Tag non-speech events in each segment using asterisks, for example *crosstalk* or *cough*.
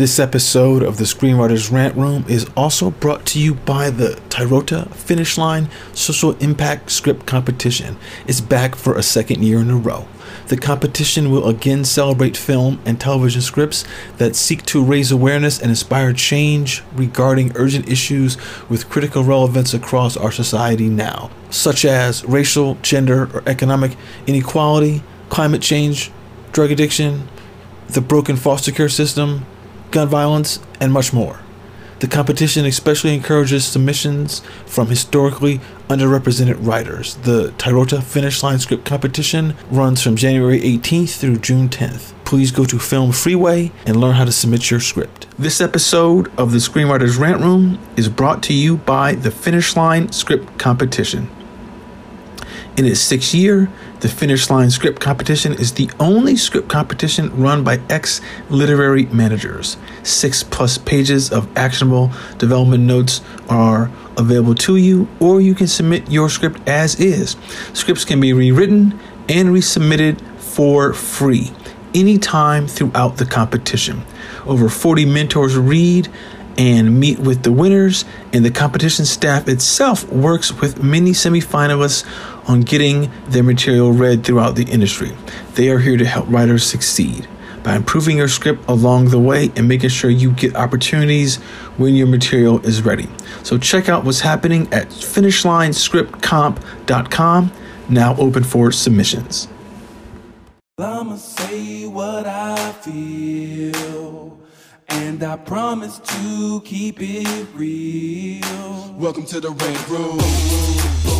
This episode of the Screenwriters Rant Room is also brought to you by the Tyrota Finish Line Social Impact Script Competition. It's back for a second year in a row. The competition will again celebrate film and television scripts that seek to raise awareness and inspire change regarding urgent issues with critical relevance across our society now, such as racial, gender, or economic inequality, climate change, drug addiction, the broken foster care system, gun violence, and much more. The competition especially encourages submissions from historically underrepresented writers. The Tyrota Finish Line Script Competition runs from January 18th through June 10th. Please go to Film Freeway and learn how to submit your script. This episode of the Screenwriters Rant Room is brought to you by the Finish Line Script Competition. In its sixth year, the Finish Line Script Competition is the only script competition run by ex literary managers. Six plus pages of actionable development notes are available to you, or you can submit your script as is. Scripts can be rewritten and resubmitted for free anytime throughout the competition. Over 40 mentors read and meet with the winners, and the competition staff itself works with many semifinalists on getting their material read throughout the industry. They are here to help writers succeed by improving your script along the way and making sure you get opportunities when your material is ready. So check out what's happening at finishlinescriptcomp.com, now open for submissions. I'ma say what I feel, and I promise to keep it real. Welcome to the Rant Room.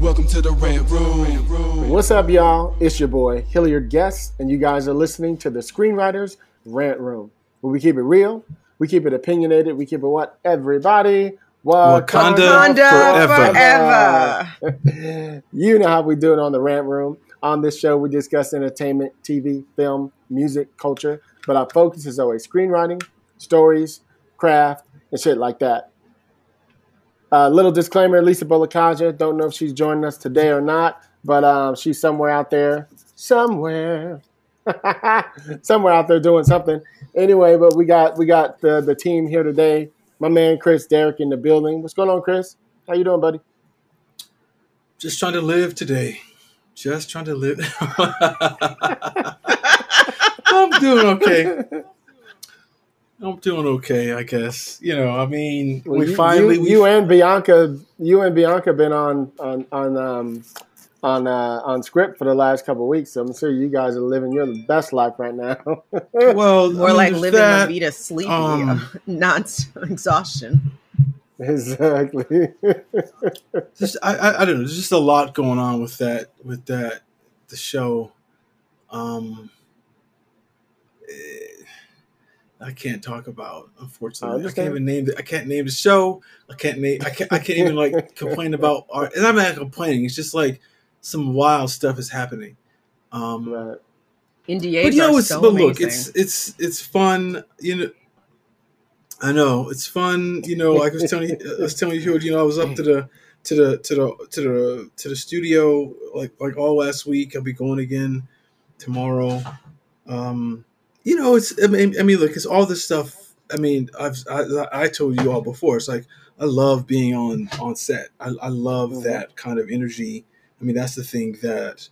Welcome to the Rant Room. What's up, y'all? It's your boy Hilliard Guess, and you guys are listening to the Screenwriters Rant Room, where we keep it real, we keep it opinionated, we keep it what everybody Wakanda Wakanda forever. forever. *laughs* you know how we do it on the Rant Room. On this show, we discuss entertainment, TV, film, music, culture, but our focus is always screenwriting, stories, craft, and shit like that. Uh, little disclaimer: Lisa Bolekaja. Don't know if she's joining us today or not, but um, she's somewhere out there, somewhere, *laughs* somewhere out there doing something. Anyway, but we got we got the the team here today. My man Chris Derrick in the building. What's going on, Chris? How you doing, buddy? Just trying to live today. Just trying to live. *laughs* I'm doing okay. *laughs* I'm doing okay, I guess. You know, I mean, Well, we you, finally you, we you and Bianca, you and Bianca been on on on um, on uh, on script for the last couple of weeks. So I'm sure you guys are living your best life right now. *laughs* well, More like living that. La Vida Sleepy, um, *laughs* not exhaustion. exactly. *laughs* just I, I I don't know. There's just a lot going on with that with that the show. Um, eh, I can't talk about unfortunately. I, understand. can't even name the, I can't name the show. I can't name. I can't. I can't even like *laughs* complain about art. And I'm not complaining. It's just like some wild stuff is happening. Um, right. NDAs but you know, are it's so but look, amazing. it's it's it's fun. You know, I know it's fun. You know, like I was telling you, *laughs* I was telling you, you know, I was up to the to the to the to the to the studio like like all last week. I'll be going again tomorrow. Um, you know, it's I mean, I mean, look, it's all this stuff. I mean, I've I, I told you all before. It's like I love being on on set. I, I love Mhm. that kind of energy. I mean, that's the thing that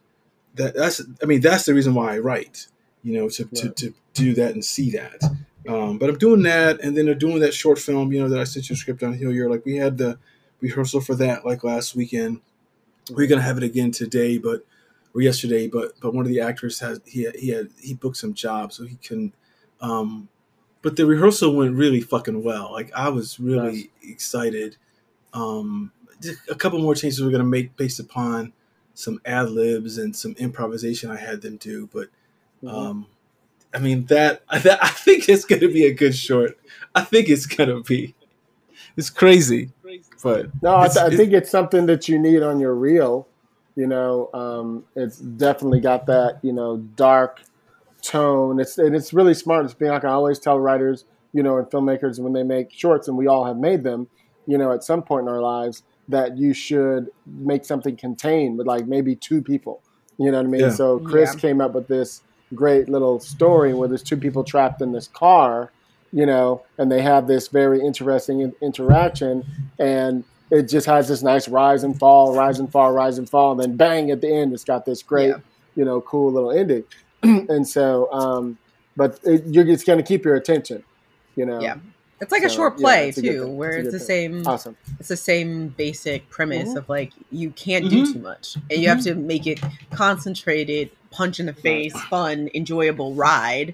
that that's I mean that's the reason why I write. You know, to to, Right. to do that and see that. Um, but I'm doing that, and then they're doing that short film. You know that I sent you a script on Hilliard. Like we had the rehearsal for that like last weekend. We're gonna have it again today, but or yesterday. But but one of the actors has he had, he had he booked some jobs, so he can. Um, but the rehearsal went really fucking well. Like I was really excited. Um, just a couple more changes we're gonna make based upon some ad libs and some improvisation I had them do. But Mhm. um, I mean that, *laughs* that I think it's going to be a good short. I think it's going to be. It's crazy, but No, I, th- I it's- think it's something that you need on your reel. You know, um, it's definitely got that you know dark tone. It's and it's really smart. It's being like I always tell writers, you know, and filmmakers when they make shorts, and we all have made them. You know, at some point in our lives, that you should make something contained with like maybe two people. You know what I mean? Yeah. So Chris Yeah. came up with this great little story where there's two people trapped in this car, you know, and they have this very interesting interaction, and it just has this nice rise and fall, rise and fall, rise and fall, and then bang at the end, it's got this great, Yeah. you know, cool little ending. *clears throat* and so, um, but it, you're, it's going to keep your attention, you know. Yeah. It's like a short play it's a too, where It's it's the good same Awesome. it's the same basic premise Mhm. of like you can't do Mhm. too much and you have to make it concentrated punch in the face fun enjoyable ride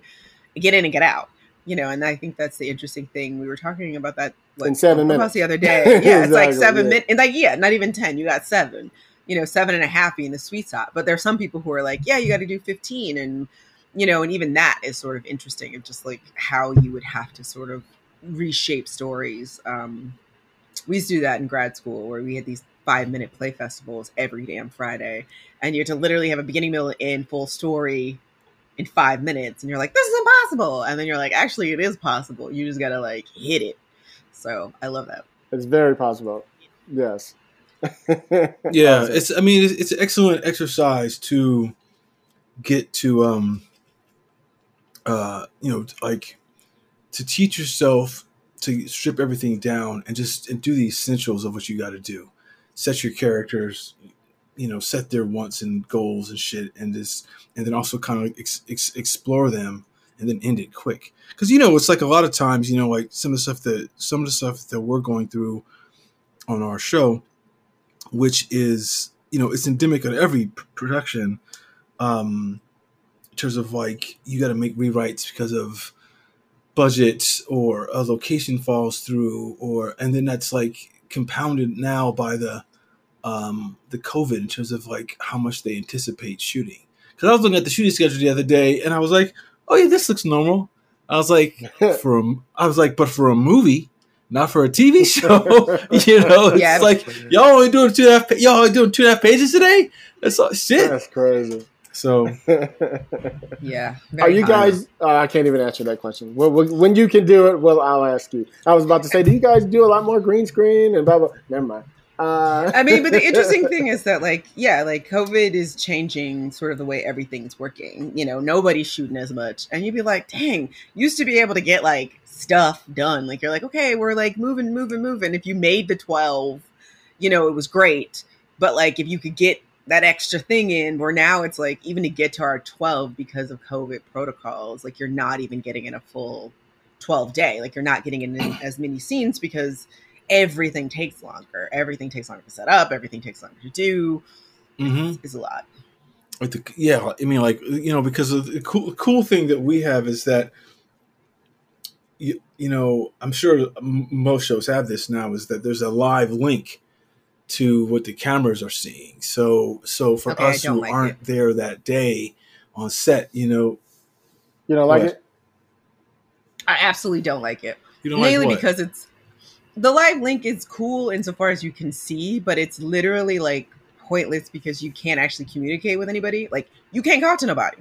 get in and get out you know and i think that's the interesting thing we were talking about that like, In seven minutes. the other *laughs* day yeah it's like seven yeah. minutes and like yeah not even 10 you got seven you know seven and a half being the sweet spot but there's some people who are like yeah you got to do 15 and you know and even that is sort of interesting of just like how you would have to sort of reshape stories um we used to do that in grad school where we had these five minute play festivals every damn Friday. And you had to literally have a beginning, middle, and full story in five minutes. And you're like, this is impossible. And then you're like, actually, it is possible. You just got to like hit it. So I love that. It's very possible. Yes. *laughs* yeah it's i mean it's, it's an excellent exercise to get to um uh you know like to teach yourself to strip everything down and just and do the essentials of what you got to do set your characters you know set their wants and goals and shit and just and then also kind of ex- ex- explore them and then end it quick. Because you know it's like a lot of times you know like some of the stuff that some of the stuff that we're going through on our show which is you know it's endemic on every production um in terms of like you got to make rewrites because of budget or a location falls through or and then that's like compounded now by the um the covid in terms of like how much they anticipate shooting because i was looking at the shooting schedule the other day and i was like oh yeah this looks normal i was like *laughs* for a, i was like but for a movie not for a tv *laughs* show *laughs* you know it's Yeah. like y'all only doing two and a half pa- y'all only doing two and a half pages today that's all shit That's crazy. so Yeah. Are you guys? Uh, I can't even answer that question. Well, when when you can do it, well, I'll ask you. I was about to say, do you guys do a lot more green screen and blah blah? Never mind. Uh, I mean, but the interesting *laughs* thing is that, like, yeah, like COVID is changing sort of the way everything's working. You know, nobody's shooting as much. And you'd be like, dang, used to be able to get like stuff done. Like, you're like, okay, we're like moving, moving, moving. If you made the 12, you know, it was great. But like, if you could get that extra thing in, where now it's like, even to get to our 12 because of COVID protocols, like, you're not even getting in a full 12 day. Like, you're not getting in *clears throat* as many scenes because everything takes longer. Everything takes longer to set up. Everything takes longer to do. mm-hmm. Is a lot. the, yeah i mean like you know because of the cool cool thing that we have is that you, you know i'm sure most shows have this now is that there's a live link to what the cameras are seeing so so for Okay, us who like aren't it. there that day on set you know you know, like What? it. I absolutely don't like it. you don't Mainly like what? because it's the live link is cool insofar as you can see, but it's literally like pointless because you can't actually communicate with anybody. Like you can't talk to nobody.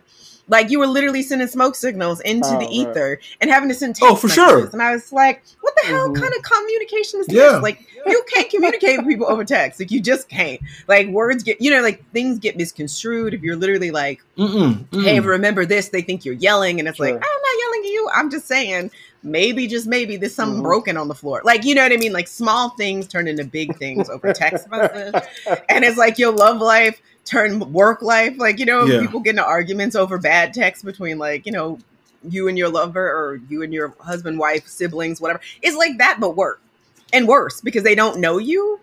Like you were literally sending smoke signals into Oh, the right. ether and having to send Oh, for messages. sure. And I was like, what the hell Mhm. kind of communication is Yeah. this? Like you can't communicate with people over text. Like you just can't. Like words get you know, like things get misconstrued if you're literally like Mm-mm, mm-mm. hey, remember this, they think you're yelling, and it's like I'm not yelling at you. I'm just saying, maybe, just maybe, there's something Mhm. broken on the floor. Like, you know what I mean? Like, small things turn into big things over text message. *laughs* And it's like your love life turn work life. Like, you know, Yeah. people get into arguments over bad text between, like, you know, you and your lover or you and your husband, wife, siblings, whatever. It's like that, but worse. And worse because they don't know you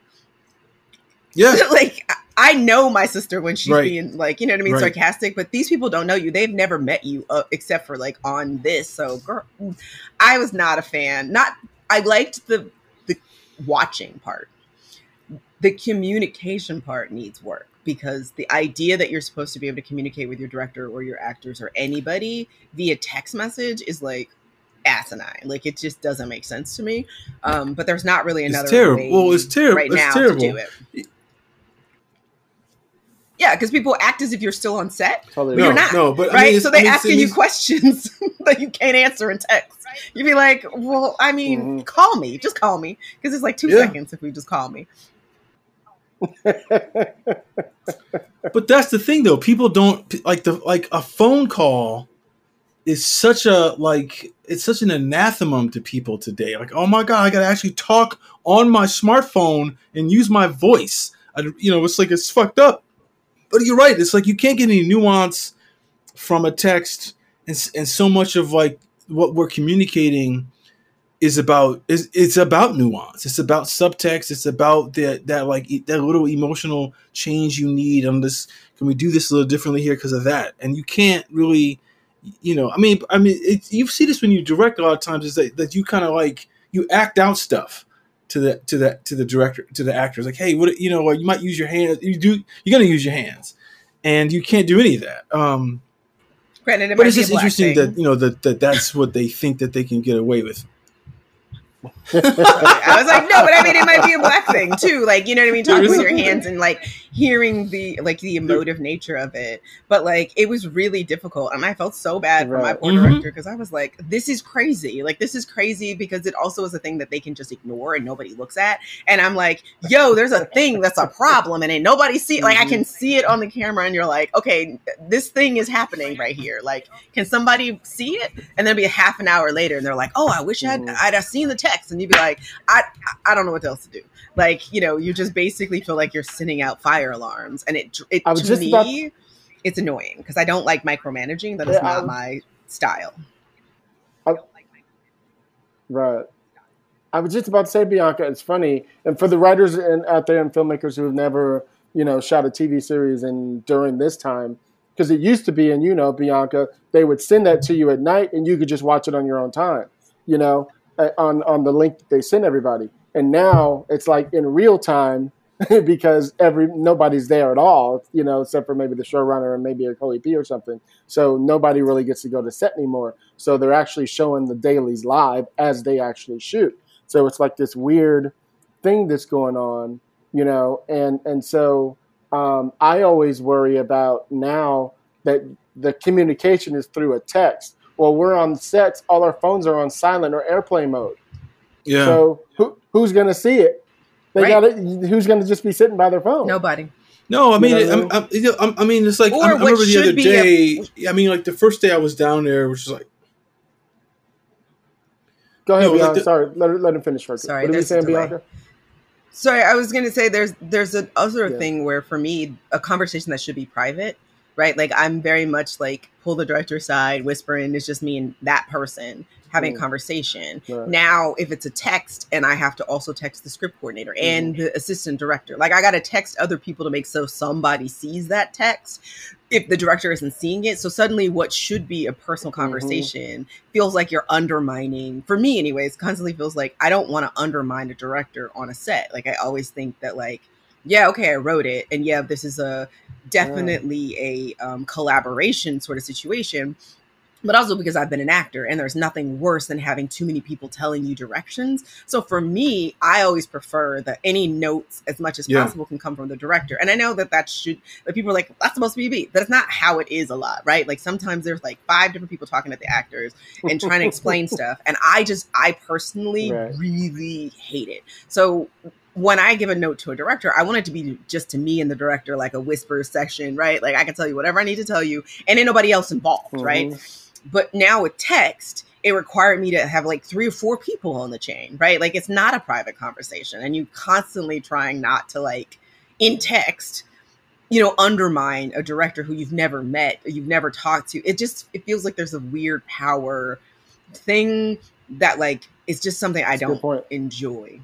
yeah *laughs* like I- know my sister when she's Right. being like, you know what I mean, Right. sarcastic. But these people don't know you; they've never met you uh, except for like on this. So, girl, I was not a fan. Not I liked the the watching part. The communication part needs work because the idea that you're supposed to be able to communicate with your director or your actors or anybody via text message is like asinine. Like it just doesn't make sense to me. Um, but there's not really another it's terrible. Well, it's terrible. right it's now terrible. to do it. Yeah, because people act as if you're still on set, Totally but No, you're not. no, but I right? mean, so they're mean, asking it you questions *laughs* that you can't answer in text. You'd be like, "Well, I mean, Mhm. call me, just call me," because it's like two Yeah. seconds if we just call me. *laughs* But that's the thing, though. People don't like the like a phone call is such a like it's such an anathema to people today. Like, oh my god, I gotta actually talk on my smartphone and use my voice. I, you know, it's like it's fucked up. But you're right. It's like you can't get any nuance from a text, and and so much of like what we're communicating is about is it's about nuance. It's about subtext. It's about that that like that little emotional change you need on this. Can we do this a little differently here because of that? And you can't really, you know. I mean, I mean, you see this when you direct a lot of times. Is that, that you kind of like you act out stuff to the to the to the director to the actors. Like, hey, what you know, you might use your hands. You do. You're gonna use your hands, and you can't do any of that. Um, Granted, it but might it's be just interesting thing. that you know that, that that's what they think that they can get away with. I was like, no, but I mean, it might be a black thing too. Like, you know what I mean? Talking with your hands and like hearing the like the emotive nature of it. But like, it was really difficult, and I felt so bad for my Right. poor Mhm. director because I was like, this is crazy. Like, this is crazy because it also is a thing that they can just ignore and nobody looks at. And I'm like, yo, there's a thing that's a problem, and ain't nobody see. Like, I can see it on the camera, and you're like, okay, this thing is happening right here. Like, can somebody see it? And then be a half an hour later, and they're like, oh, I wish I'd Mhm. I'd have seen the text, and you'd be like. I I don't know what else to do. Like you know, you just basically feel like you're sending out fire alarms, and it it I was to just me about- it's annoying because I don't like micromanaging. That is Yeah, not I- my style. Right. I was just about to say, Bianca, it's funny, and for the writers and out there and filmmakers who have never, you know, shot a TV series and during this time, because it used to be, and you know, Bianca, they would send that to you at night, and you could just watch it on your own time, you know, on on the link that they send everybody. And now it's like in real time *laughs* because every nobody's there at all, you know, except for maybe the showrunner and maybe a co-EP or something. So nobody really gets to go to set anymore. So they're actually showing the dailies live as they actually shoot. So it's like this weird thing that's going on, you know, and and so um, I always worry about now that the communication is through a text. Well, we're on sets, all our phones are on silent or airplane mode. Yeah. So who who's going to see it? They Right. got it. Who's going to just be sitting by their phone? Nobody. No, I mean, You know I'm, I'm, I'm, I mean, it's like Or I, I what remember the other day. I mean, like the first day I was down there, which is like, Go ahead, No, like Bianca. the- Sorry, let, let him finish first. Sorry, what are we there's a saying. Bianca? Sorry, I was gonna say there's there's a other Yeah. thing where for me a conversation that should be private, right? Like I'm very much like pull the director aside, whispering. It's just me and that person having Mm. a conversation. Right. Now, if it's a text and I have to also text the script coordinator and Mm-hmm. the assistant director, like I got to text other people to make so somebody sees that text if the director isn't seeing it. So suddenly what should be a personal Mm-hmm. conversation feels like you're undermining, for me anyways, constantly feels like I don't want to undermine a director on a set. Like I always think that like, yeah, okay, I wrote it. And yeah, this is a definitely a um, collaboration sort of situation but also because I've been an actor and there's nothing worse than having too many people telling you directions. So for me, I always prefer that any notes as much as Yeah. possible can come from the director. And I know that that should, that people are like, that's supposed to be a beat. That's not how it is a lot, right? Like sometimes there's like five different people talking to the actors and trying to *laughs* explain stuff. And I just, I personally Right. really hate it. So when I give a note to a director, I want it to be just to me and the director, like a whisper section, right? Like I can tell you whatever I need to tell you and ain't nobody else involved, right? Mhm. But now with text, it required me to have like three or four people on the chain, right? Like it's not a private conversation, and you constantly trying not to like in text, you know, undermine a director who you've never met, or you've never talked to. It just it feels like there's a weird power thing that like it's just something I That's don't enjoy.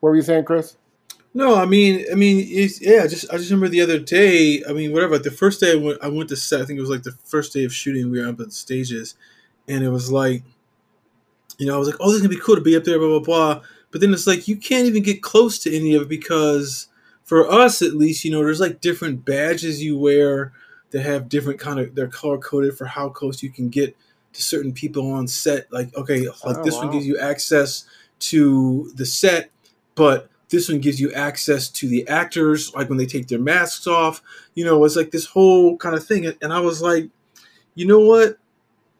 What were you saying, Chris? no, I mean, I mean, yeah. Just I just remember the other day. I mean, whatever. The first day I went, I went to set. I think it was like the first day of shooting. We were up at the stages, and it was like, you know, I was like, oh, this is gonna be cool to be up there, blah blah blah. but then it's like you can't even get close to any of it because for us at least, you know, there's like different badges you wear that have different kind of they're color coded for how close you can get to certain people on set. Like, okay, like Oh, this wow. one gives you access to the set, but this one gives you access to the actors, like when they take their masks off. You know, it's like this whole kind of thing. And I was like, you know what?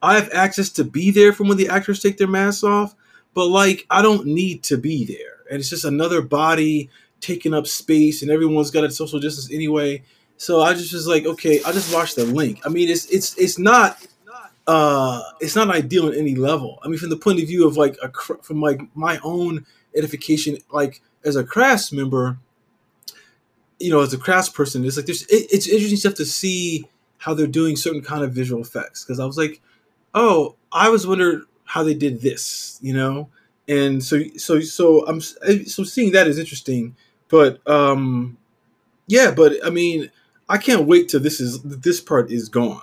I have access to be there from when the actors take their masks off, but like I don't need to be there. And it's just another body taking up space and everyone's got a social distance anyway. So I just was like, okay, I just watched the link. I mean, it's it's it's not uh it's not ideal in any level. I mean, from the point of view of like a from like my own edification, like as a crafts member, you know, as a crafts person, it's like there's it, it's interesting stuff to see how they're doing certain kind of visual effects. Because I was like, oh, I was wondering how they did this, you know, and so so so I'm so seeing that is interesting, but um, yeah, but I mean, I can't wait till this is this part is gone.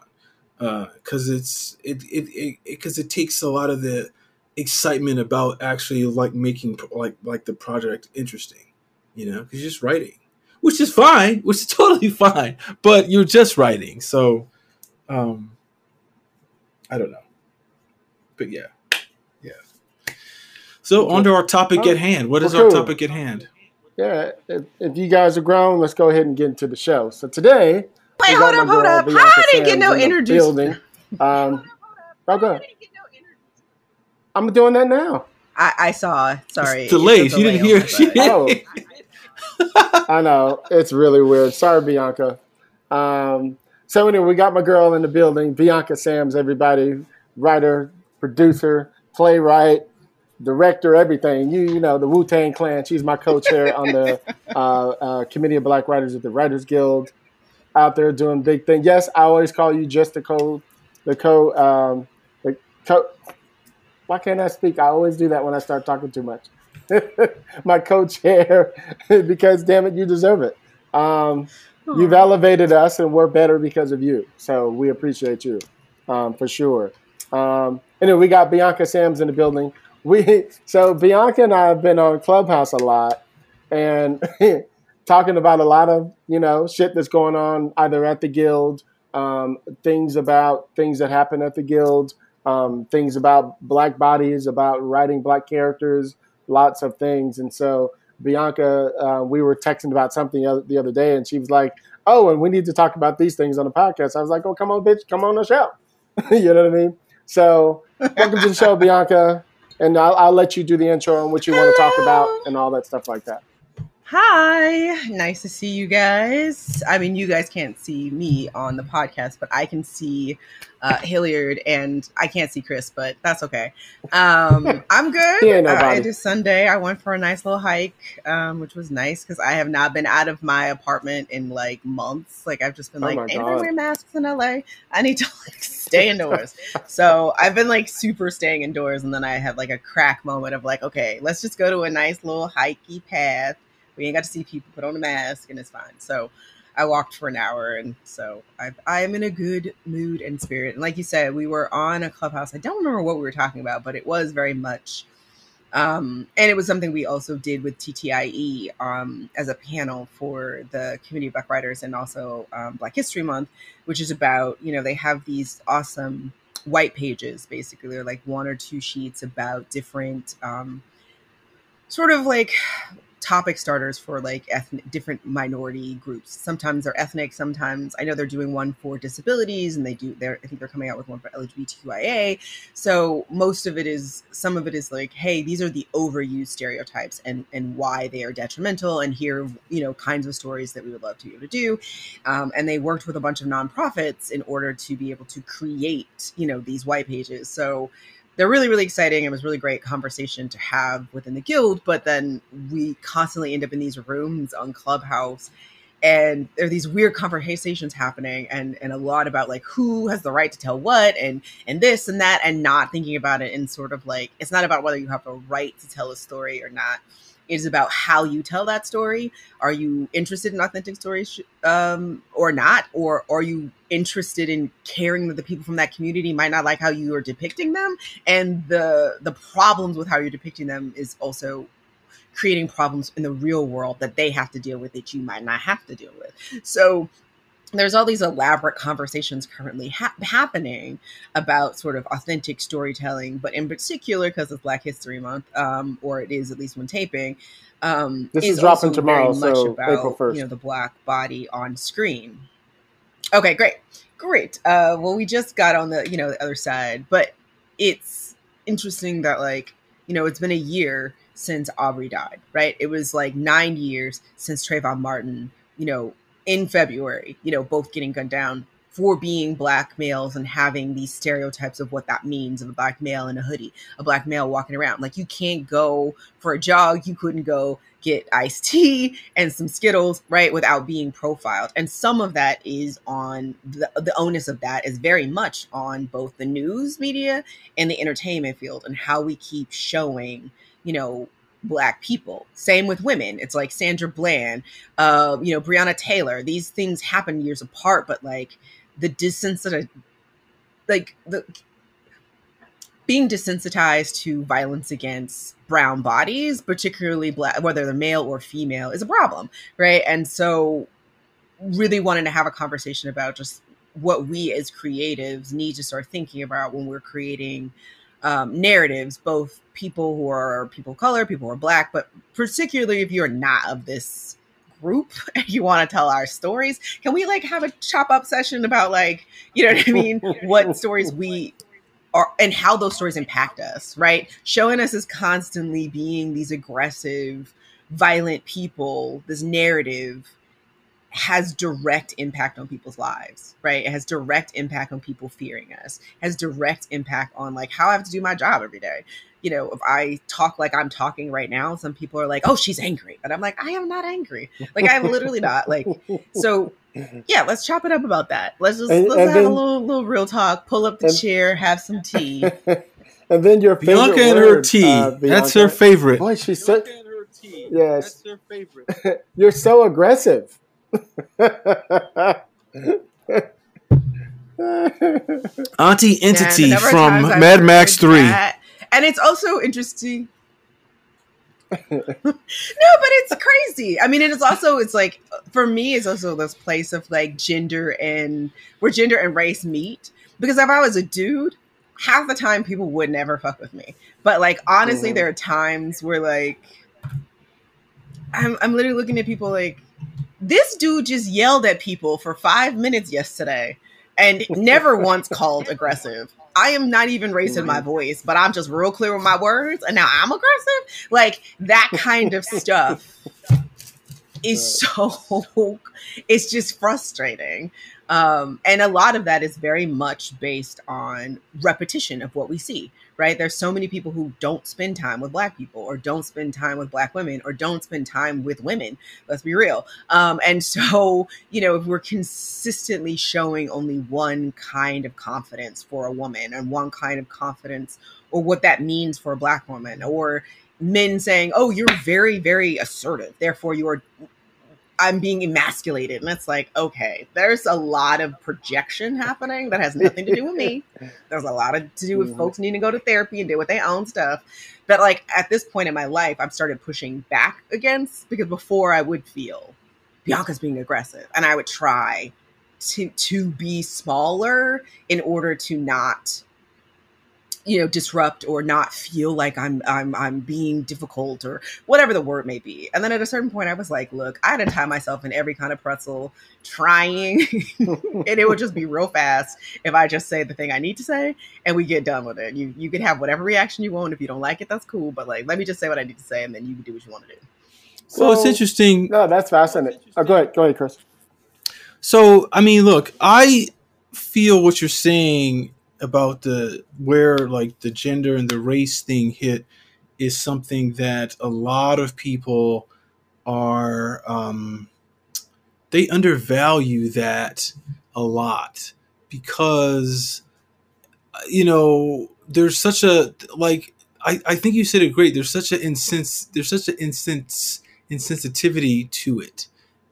Because it's it it because it, it takes a lot of the excitement about actually like making like like the project interesting, you know, because you're just writing, which is fine, which is *laughs* totally fine, but you're just writing, so um, I don't know, but yeah, yeah. So Okay. on to our topic Oh, at hand. What is well, our cool. topic at hand? Yeah, if, if you guys are grown, let's go ahead and get into the show. So today, Wait, hold got my up, hold up. Bianca How I didn't get no in the introduction? building. *laughs* Um, go ahead. I'm doing that now. I, I saw. Sorry, It's delayed. It's a You didn't hear. on She. Oh. *laughs* I know it's really weird. Sorry, Bianca. Um, so anyway, we got my girl in the building, Bianca Sams. Everybody, writer, producer, playwright, director, everything. You you know the Wu Tang Clan. She's my co-chair *laughs* on the uh, uh, Committee of Black Writers at the Writers Guild. Out there doing big thing. Yes, I always call you just the co, the co, um, the co. Why can't I speak? I always do that when I start talking too much. *laughs* my co-chair, *laughs* because damn it, you deserve it. Um, you've elevated us, and we're better because of you. So we appreciate you um, for sure. Um, anyway, we got Bianca Sams in the building. We *laughs* so Bianca and I have been on Clubhouse a lot, and talking about a lot of you know shit that's going on either at the guild, um, things about things that happen at the guild, um, things about black bodies, about writing black characters, lots of things. And so Bianca, uh, we were texting about something the other, day, and she was like, "Oh, and we need to talk about these things on the podcast." I was like, "Oh, come on, bitch, come on the show." *laughs* you know what I mean? So welcome to the show, Bianca. And I'll, I'll let you do the intro on what you want to talk about and all that stuff like that. Hi, nice to see you guys. I mean, you guys can't see me on the podcast, but I can see uh, Hilliard, and I can't see Chris, but that's okay. Um, *laughs* I'm good. Ain't Uh, it is Sunday. I went for a nice little hike, um, which was nice because I have not been out of my apartment in like months. Like I've just been Oh like, everyone wear masks in LA. I need to like *laughs* stay indoors. *laughs* so I've been like super staying indoors, and then I had like a crack moment of like, okay, let's just go to a nice little hikey path. We ain't got to see people put on a mask, and it's fine. So I walked for an hour, and so I, I am in a good mood and spirit. And like you said, we were on a clubhouse. I don't remember what we were talking about, but it was very much. Um, and it was something we also did with TTIE um, as a panel for the Committee of Black Writers and also um, Black History Month, which is about, you know, they have these awesome white pages, basically, they're like one or two sheets about different um, sort of like topic starters for like ethnic different minority groups. Sometimes they're ethnic sometimes i know they're doing one for disabilities and they do they're i think they're coming out with one for lgbtqia so most of it is some of it is like hey these are the overused stereotypes and and why they are detrimental and here you know kinds of stories that we would love to be able to do. Um, and they worked with a bunch of nonprofits in order to be able to create you know these white pages. So they're really really exciting. It was really great conversation to have within the guild but then we constantly end up in these rooms on clubhouse and there are these weird conversations happening and and a lot about like who has the right to tell what and and this and that and not thinking about it in sort of like it's not about whether you have a right to tell a story or not is about how you tell that story. Are you interested in authentic stories um, or not? Or are you interested in caring that the people from that community might not like how you are depicting them? And the the problems with how you're depicting them is also creating problems in the real world that they have to deal with that you might not have to deal with. So there's all these elaborate conversations currently ha- happening about sort of authentic storytelling, but in particular, because it's Black History Month, um, or it is at least when taping, um, this is, dropping tomorrow, so about, April first. You know, the black body on screen. Okay, great, great. Uh, well, we just got on the you know the other side, but it's interesting that like you know it's been a year since Arbery died, right? It was like nine years since Trayvon Martin, you know, in February, you know, both getting gunned down for being black males and having these stereotypes of what that means of a black male in a hoodie, a black male walking around. Like you can't go for a jog, you couldn't go get iced tea and some Skittles, right, without being profiled. And some of that is on the, the onus of that is very much on both the news media and the entertainment field and how we keep showing, you know, black people. Same with women. It's like Sandra Bland, uh, you know, Breonna Taylor. These things happen years apart, but like the desensitized, like the being desensitized to violence against brown bodies, particularly black, whether they're male or female, is a problem, right? And so, really wanting to have a conversation about just what we as creatives need to start thinking about when we're creating um, narratives, both people who are people of color, people who are black, but particularly if you're not of this group *laughs* and you want to tell our stories, can we like have a chop up session about like, you know what I mean? *laughs* what stories we are and how those stories impact us, right? Showing us as constantly being these aggressive, violent people, this narrative has direct impact on people's lives, right? It has direct impact on people fearing us, has direct impact on like how I have to do my job every day. You know, if I talk like I'm talking right now, some people are like, "Oh, she's angry," but I'm like, I am not angry. Like I'm literally not. Like, *laughs* so yeah, let's chop it up about that. Let's just And- let's and have a little little real talk. Pull up the and- chair, have some *laughs* tea. and then your favorite Bianca and word, her tea. uh, That's her favorite. Boy, she's so Bianca and her tea. Yes. That's her favorite. *laughs* you're so aggressive. Auntie Entity from Mad Max 3. that. And it's also interesting. no, but it's crazy. I mean, it is also it's like for me, it's also this place of like gender and where gender and race meet. Because if I was a dude, half the time people would never fuck with me. But like honestly, Mhm. there are times where like I'm I'm literally looking at people like this dude just yelled at people for five minutes yesterday and never *laughs* once called aggressive. I am not even raising my voice, but I'm just real clear with my words, and now I'm aggressive. Like that kind of *laughs* stuff is so it's just frustrating. Um, and a lot of that is very much based on repetition of what we see, right? There's so many people who don't spend time with black people or don't spend time with black women or don't spend time with women. Let's be real. Um, and so, *laughs* you know, if we're consistently showing only one kind of confidence for a woman and one kind of confidence or what that means for a black woman or men saying, oh, you're very, very assertive. Therefore, you're I'm being emasculated. And it's like, okay, there's a lot of projection happening that has nothing to do with me. *laughs* There's a lot of, to do with folks needing to go to therapy and deal with their own stuff. But like at this point in my life, I've started pushing back against because before I would feel Bianca's being aggressive and I would try to to be smaller in order to not you know disrupt or not feel like I'm I'm I'm being difficult or whatever the word may be. And then at a certain point I was like, look, I had to tie myself in every kind of pretzel trying *laughs* and it would just be real fast if I just say the thing I need to say and we get done with it. You you can have whatever reaction you want. If you don't like it, that's cool. But like let me just say what I need to say and then you can do what you want to do. well, it's interesting. No, that's fascinating. Oh, go ahead, go ahead, Chris. So, I mean, look, I feel what you're saying about the where like the gender and the race thing hit is something that a lot of people are um they undervalue that a lot because you know there's such a like I, I think you said it great there's such an insense there's such an insense insensitivity to it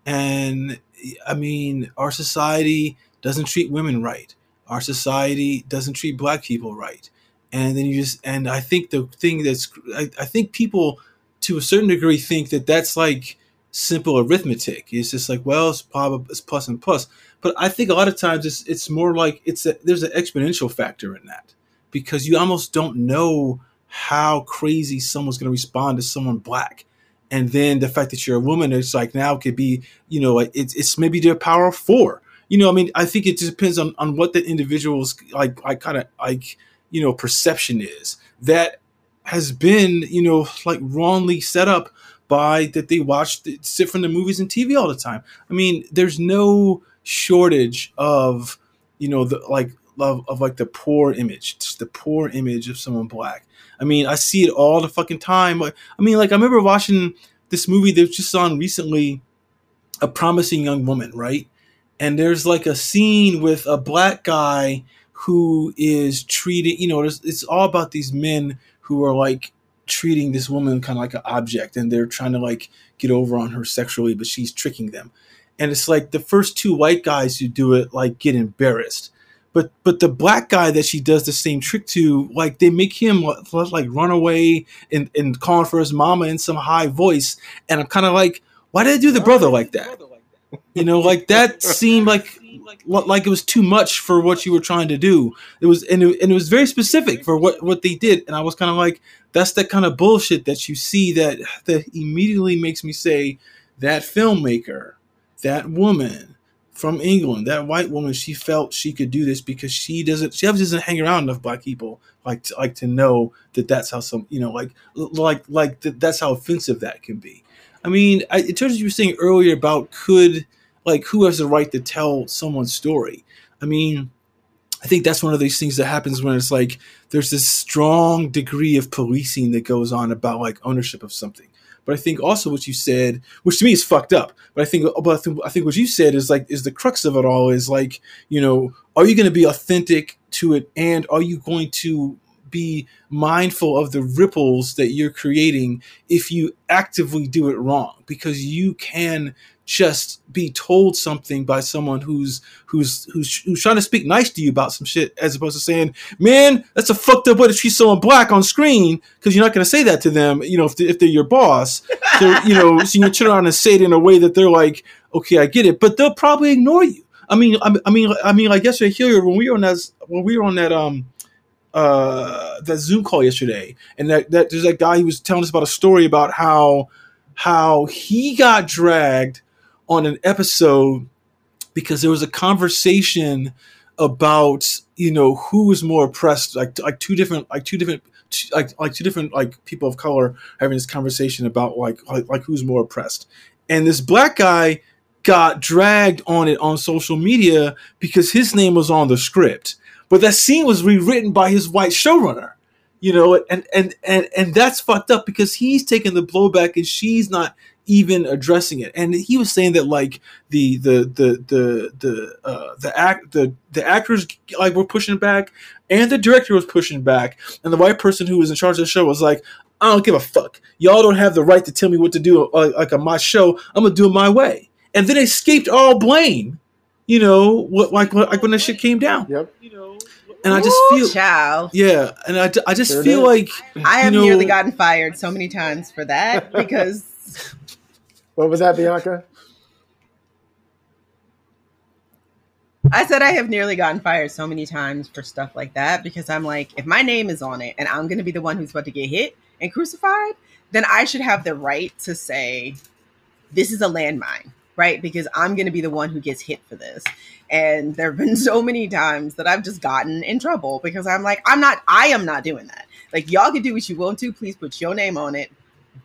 and I mean, our society doesn't treat women right. Our society doesn't treat black people right. And then you just, and I think the thing that's, I, I think people to a certain degree think that that's like simple arithmetic. It's just like, well, it's probably it's plus and plus. But I think a lot of times it's it's more like it's a, there's an exponential factor in that because you almost don't know how crazy someone's going to respond to someone black. And then the fact that you're a woman, it's like now could be, you know, it's, it's maybe their power of four. You know, I mean, I think it just depends on, on what the individual's like, like kind of like, you know, perception is that has been, you know, like wrongly set up by that they watch sit from the movies and TV all the time. I mean, there's no shortage of, you know, the like of, of like the poor image, just the poor image of someone black. I mean, I see it all the fucking time. I mean, like I remember watching this movie that was just on recently, A Promising Young Woman, right? And there's like a scene with a black guy who is treated, you know, it's all about these men who are like treating this woman kind of like an object and they're trying to like get over on her sexually, but she's tricking them. And it's like the first two white guys who do it like get embarrassed but but the black guy that she does the same trick to, like they make him like run away and, and calling for his mama in some high voice, and I'm kind of like, why did I do the brother like that? You know, like that seemed like like it was too much for what you were trying to do. It was and it, and it was very specific for what what they did, and I was kind of like, that's the kind of bullshit that you see that that immediately makes me say that filmmaker, that woman from England, that white woman, she felt she could do this because she doesn't, she obviously doesn't hang around enough black people like to, like to know that that's how some, you know, like like like that, that's how offensive that can be. I mean, I, in terms of you were saying earlier about could like who has the right to tell someone's story. I mean, I think that's one of these things that happens when it's like there's this strong degree of policing that goes on about like ownership of something. But I think also what you said, which to me is fucked up. But I think, but I I think what you said is like is the crux of it all. Is like you know, are you going to be authentic to it, and are you going to be mindful of the ripples that you're creating if you actively do it wrong? Because you can just be told something by someone who's who's who's who's trying to speak nice to you about some shit as opposed to saying man that's a fucked up way to treat someone black on screen because you're not going to say that to them you know if, they, if they're your boss *laughs* so you know so you turn around and say it in a way that they're like okay i get it but they'll probably ignore you i mean i, I mean i mean like yesterday here when we were on that when we were on that um uh that zoom call yesterday. And that, that there's that guy who was telling us about a story about how how he got dragged on an episode because there was a conversation about you know who was more oppressed like like two different like two different like like two different like people of color having this conversation about like like, like who's more oppressed. And this black guy got dragged on it on social media because his name was on the script but that scene was rewritten by his white showrunner you know and and and and that's fucked up because he's taking the blowback and she's not even addressing it. And he was saying that like the the the the the uh, the act the the actors like were pushing back, and the director was pushing back, and the white person who was in charge of the show was like, I don't give a fuck. Y'all don't have the right to tell me what to do like, like on my show. I'm gonna do it my way. And then escaped all blame. You know, what like like when that shit came down. Yep. You know. And I just Ooh, feel, child. yeah, and I, I just Sure feel did. like I have know, nearly gotten fired so many times for that *laughs* because What was that, Bianca? I said I have nearly gotten fired so many times for stuff like that because I'm like, if my name is on it and I'm going to be the one who's about to get hit and crucified, then I should have the right to say, this is a landmine, right? Because I'm going to be the one who gets hit for this. And there have been *laughs* so many times that I've just gotten in trouble because I'm like, I'm not, I am not doing that. Like, y'all can do what you want to. Please put your name on it.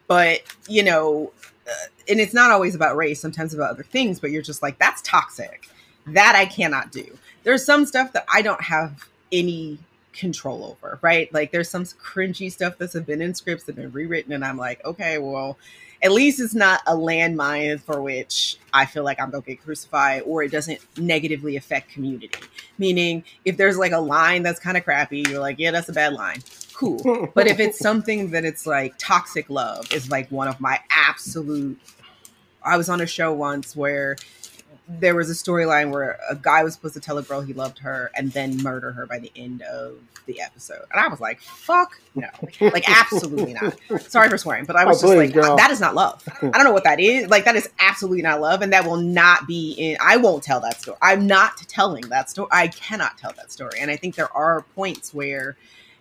But, you know, uh, and it's not always about race, sometimes about other things, but you're just like, that's toxic. That I cannot do. There's some stuff that I don't have any control over, right? Like there's some cringy stuff that's been in scripts that have been rewritten, and I'm like, okay, well, at least it's not a landmine for which I feel like I'm gonna get crucified, or it doesn't negatively affect community. Meaning, if there's like a line that's kind of crappy, you're like, yeah, that's a bad line. Cool. *laughs* but if it's something that it's like toxic love is like one of my absolute. I was on a show once where there was a storyline where a guy was supposed to tell a girl he loved her and then murder her by the end of the episode. And I was like, fuck no. Like, *laughs* absolutely not. Sorry for swearing, but I was Oh, just please, like, that is not love. *laughs* I don't know what that is. Like, that is absolutely not love. And that will not be in, I won't tell that story. I'm not telling that story. I cannot tell that story. And I think there are points where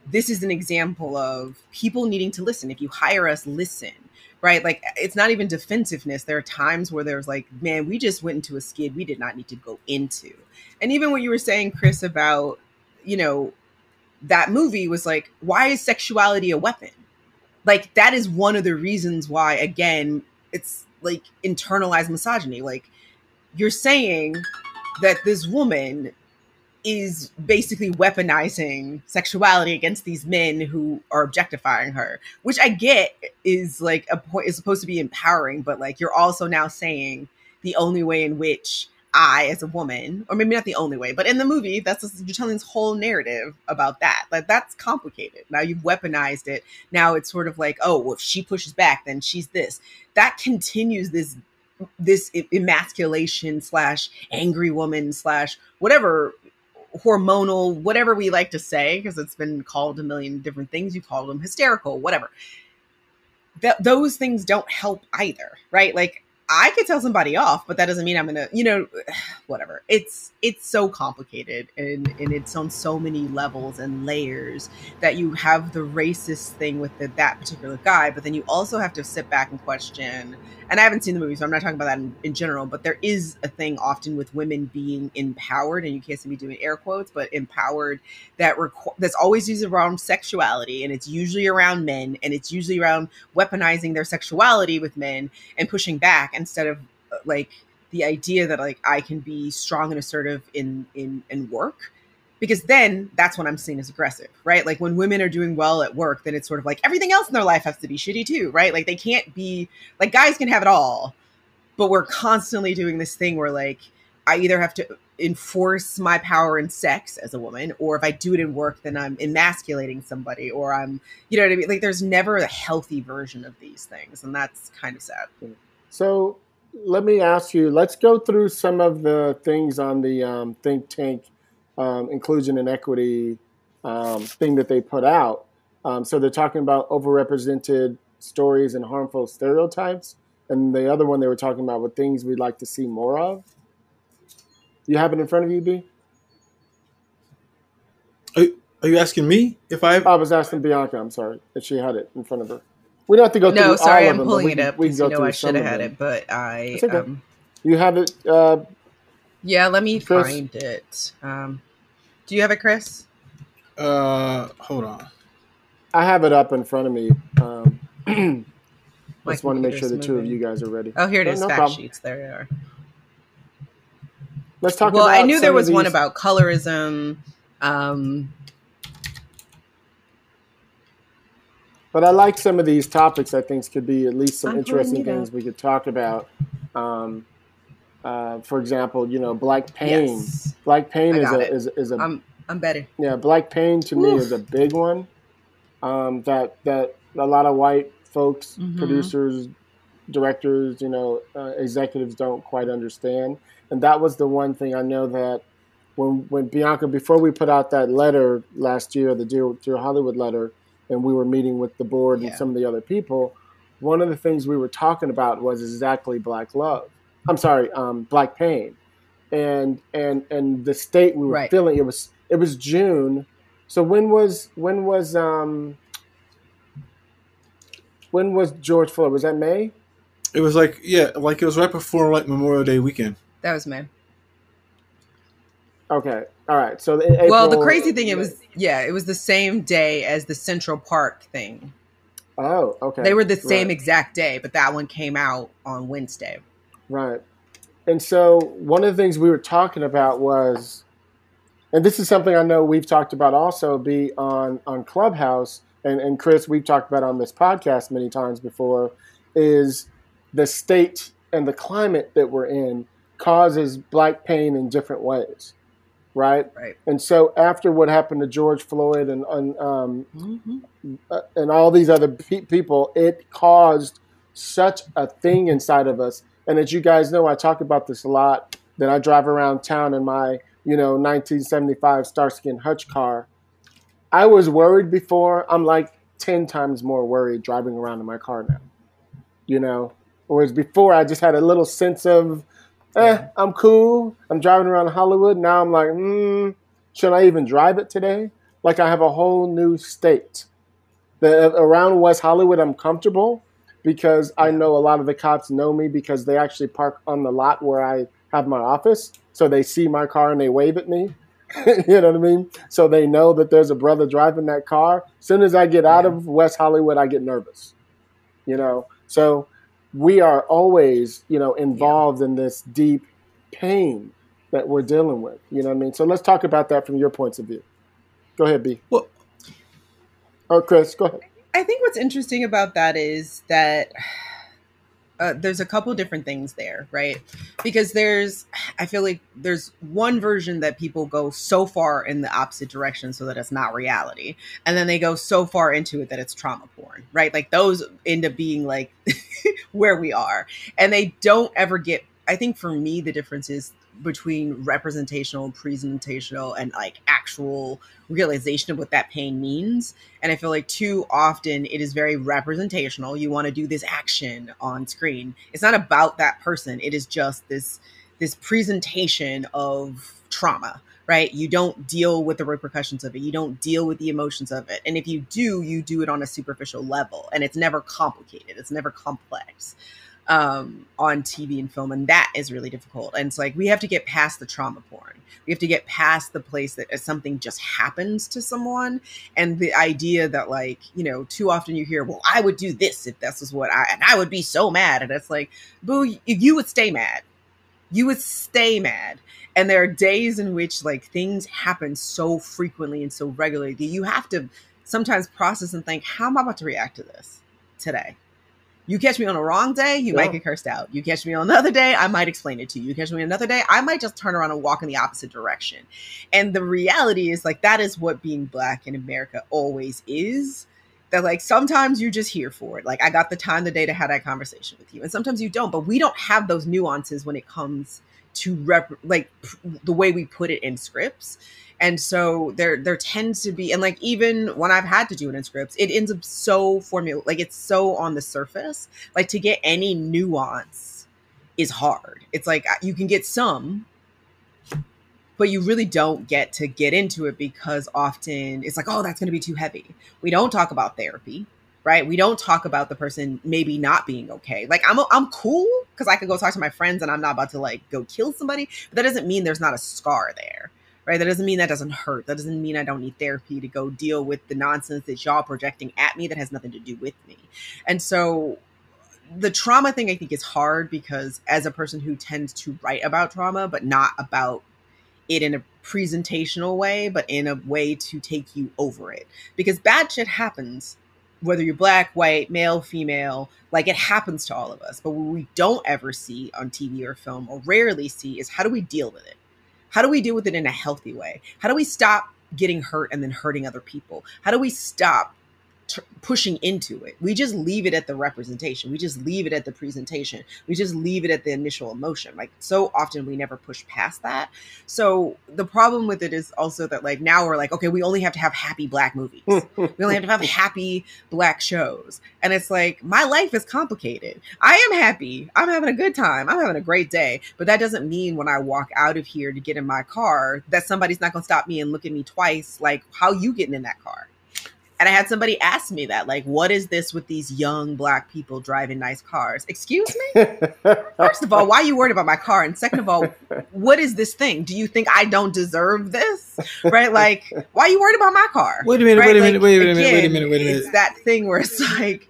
this is an example of people needing to listen. If you hire us, listen right? Like it's not even defensiveness. There are times where there's like, man, we just went into a skid we did not need to go into. And even what you were saying, Chris, about, you know, that movie was like, why is sexuality a weapon? Like that is one of the reasons why, again, it's like internalized misogyny. Like you're saying that this woman is basically weaponizing sexuality against these men who are objectifying her, which I get is like a point is supposed to be empowering, but like you're also now saying the only way in which I, as a woman, or maybe not the only way, but in the movie, that's you're telling this whole narrative about that. Like that's complicated. Now you've weaponized it. Now it's sort of like, oh, well, if she pushes back, then she's this. That continues this this emasculation slash angry woman slash whatever hormonal, whatever we like to say, because it's been called a million different things. You call them hysterical, whatever. Th- those things don't help either, right? Like I could tell somebody off, but that doesn't mean I'm gonna, you know, *sighs* whatever. It's it's so complicated and and it's on so many levels and layers that you have the racist thing with the, that particular guy, but then you also have to sit back and question. And I haven't seen the movie, so I'm not talking about that in, in general. But there is a thing often with women being empowered, and you can't see me doing air quotes, but empowered that requ- that's always used around sexuality, and it's usually around men, and it's usually around weaponizing their sexuality with men and pushing back instead of uh, like the idea that like I can be strong and assertive in in in work because then that's when I'm seen as aggressive, right? Like when women are doing well at work, then it's sort of like everything else in their life has to be shitty too, right? Like they can't be like guys can have it all, but we're constantly doing this thing where like I either have to enforce my power in sex as a woman, or if I do it in work, then I'm emasculating somebody, or I'm, you know what I mean? Like there's never a healthy version of these things, and that's kind of sad. So let me ask you. Let's go through some of the things on the um, think tank um, inclusion and equity um, thing that they put out. Um, so they're talking about overrepresented stories and harmful stereotypes, and the other one they were talking about were things we'd like to see more of. You have it in front of you, B? Are, are you asking me if I? Have- I was asking Bianca. I'm sorry if she had it in front of her. We don't have to go through No, sorry, all of I'm them, pulling we it up we can because go you know through I some should have had it, but I It's okay. um, You have it. Uh, yeah, let me Chris? find it. Um, do you have it, Chris? Uh, hold on. I have it up in front of me. Um, My *clears throat* just want to make sure the computer's two of you guys are ready. Oh, here it No, is. no fact problem. sheets. There they are. Let's talk about well, about. I knew there some of was one about colorism. Um, But I like some of these topics. I think could be at least some I'm interesting things we could talk about. Um, uh, for example, you know, black pain. yes, Black pain is a, is, is a I'm I'm better. yeah. Black pain to me is a big one. Um, that that a lot of white folks, Mhm. producers, directors, you know, uh, executives don't quite understand. And that was the one thing I know that when when Bianca before we put out that letter last year, the Dear, Dear Hollywood letter, and we were meeting with the board and some of the other people, one of the things we were talking about was exactly black love. I'm sorry, um, black pain, and and and the state we were Right. feeling. It was it was June. So when was when was um when was George Floyd? Was that May? It was like yeah, like it was right before like Memorial Day weekend. That was May. Okay, all right. So in well, the crazy thing, it was yeah, it was the same day as the Central Park thing. Oh, okay. They were the same Right. exact day, but that one came out on Wednesday. Right. And so one of the things we were talking about was, and this is something I know we've talked about also, be on on Clubhouse, and and Chris, we've talked about on this podcast many times before, is the state and the climate that we're in causes black pain in different ways, right? Right. And so after what happened to George Floyd and, and um, Mm-hmm. uh, and all these other pe- people, it caused such a thing inside of us. And as you guys know, I talk about this a lot that I drive around town in my, you know, 1975 Starsky and Hutch car. I was worried before. I'm like 10 times more worried driving around in my car now. You know, whereas before I just had a little sense of, eh, I'm cool. I'm driving around Hollywood. Now I'm like, hmm, should I even drive it today? Like I have a whole new state. The, around West Hollywood, I'm comfortable because I know a lot of the cops know me because they actually park on the lot where I have my office. So they see my car and they wave at me. *laughs* you know what I mean? So they know that there's a brother driving that car. As soon as I get out yeah. of West Hollywood, I get nervous. You know, so we are always, you know, involved yeah. in this deep pain that we're dealing with. You know what I mean? So let's talk about that from your points of view. Go ahead, B. Well, oh, Chris, go ahead. I think what's interesting about that is that uh, there's a couple different things there, right? Because there's, I feel like there's one version that people go so far in the opposite direction so that it's not reality. And then they go so far into it that it's trauma porn, right? Like those end up being like *laughs* where we are. And they don't ever get, I think for me, the difference is between representational, presentational, and like actual realization of what that pain means. And I feel like too often it is very representational. You want to do this action on screen. It's not about that person. It is just this this presentation of trauma right? You don't deal with the repercussions of it. You don't deal with the emotions of it. And if you do, you do it on a superficial level and it's never complicated. It's never complex um, on TV and film, and that is really difficult. And it's like we have to get past the trauma porn. We have to get past the place that something just happens to someone, and the idea that like you know, too often you hear, "Well, I would do this if this was what I," and I would be so mad, and it's like, boo, you would stay mad. You would stay mad. And there are days in which like things happen so frequently and so regularly that you have to sometimes process and think, how am I about to react to this today? You catch me on a wrong day, you yeah. might get cursed out. You catch me on another day, I might explain it to you. You catch me on another day, I might just turn around and walk in the opposite direction. And the reality is like that is what being black in America always is. That like sometimes you're just here for it. Like I got the time the day to have that conversation with you, and sometimes you don't. But we don't have those nuances when it comes to rep like the way we put it in scripts. And so there there tends to be and like even when i've had to do it in scripts it ends up so formula like it's so on the surface. Like to get any nuance is hard. It's like uh, you can get some but you really don't get to get into it because often it's like oh that's going to be too heavy. We don't talk about therapy right we don't talk about the person maybe not being okay like i'm i'm cool because i could go talk to my friends and i'm not about to like go kill somebody but that doesn't mean there's not a scar there right? That doesn't mean that doesn't hurt. That doesn't mean I don't need therapy to go deal with the nonsense that y'all projecting at me that has nothing to do with me. And so the trauma thing I think is hard because as a person who tends to write about trauma, but not about it in a presentational way, but in a way to take you over it. Because bad shit happens, whether you're black, white, male, female, like it happens to all of us. But what we don't ever see on TV or film, or rarely see, is how do we deal with it? How do we deal with it in a healthy way? How do we stop getting hurt and then hurting other people? How do we stop t- pushing into it. We just leave it at the representation. We just leave it at the presentation. We just leave it at the initial emotion. Like so often we never push past that. So the problem with it is also that like now we're like, okay, we only have to have happy black movies. we only have to have *laughs* happy black shows. And it's like my life is complicated. I am happy. I'm having a good time. I'm having a great day. But that doesn't mean when I walk out of here to get in my car that somebody's not going to stop me and look at me twice like how you getting in that car and I had somebody ask me that, like, what is this with these young black people driving nice cars? Excuse me? *laughs* First of all, why are you worried about my car? And second of all, what is this thing? Do you think I don't deserve this? Right? Like, why are you worried about my car? Wait a minute, right? wait a minute, like, wait a minute, again, wait a minute, wait a minute. It's that thing where it's like,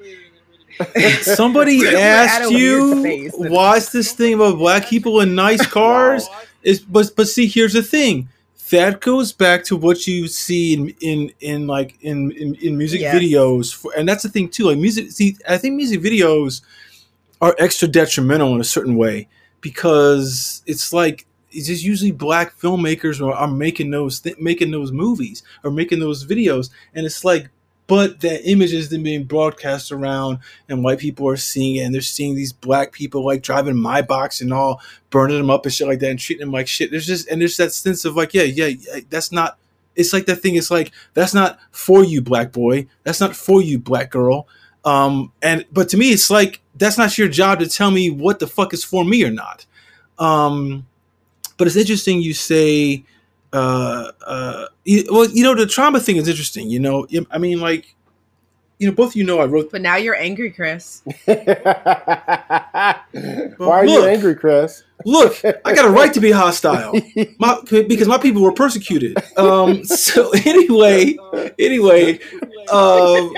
*laughs* Somebody *laughs* asked you, why is this thing about black people in nice cars? Wow. Is but but see, here's the thing that goes back to what you see in in, in like in, in, in music yeah. videos for, and that's the thing too like music see i think music videos are extra detrimental in a certain way because it's like it's just usually black filmmakers are, are making those th- making those movies or making those videos and it's like but that image is then being broadcast around, and white people are seeing it, and they're seeing these black people like driving Maybachs and all, burning them up and shit like that, and treating them like shit. There's just and there's that sense of like, yeah, yeah, yeah that's not. It's like that thing. It's like that's not for you, black boy. That's not for you, black girl. Um, and but to me, it's like that's not your job to tell me what the fuck is for me or not. Um, but it's interesting you say uh, uh, well, you know, the trauma thing is interesting. You know, I mean, like, you know, both of you know I wrote. But now you're angry, Chris. *laughs* Why are you angry, Chris? Look, I got a right to be hostile, *laughs* my, because my people were persecuted. Um, so *laughs* anyway, anyway, um,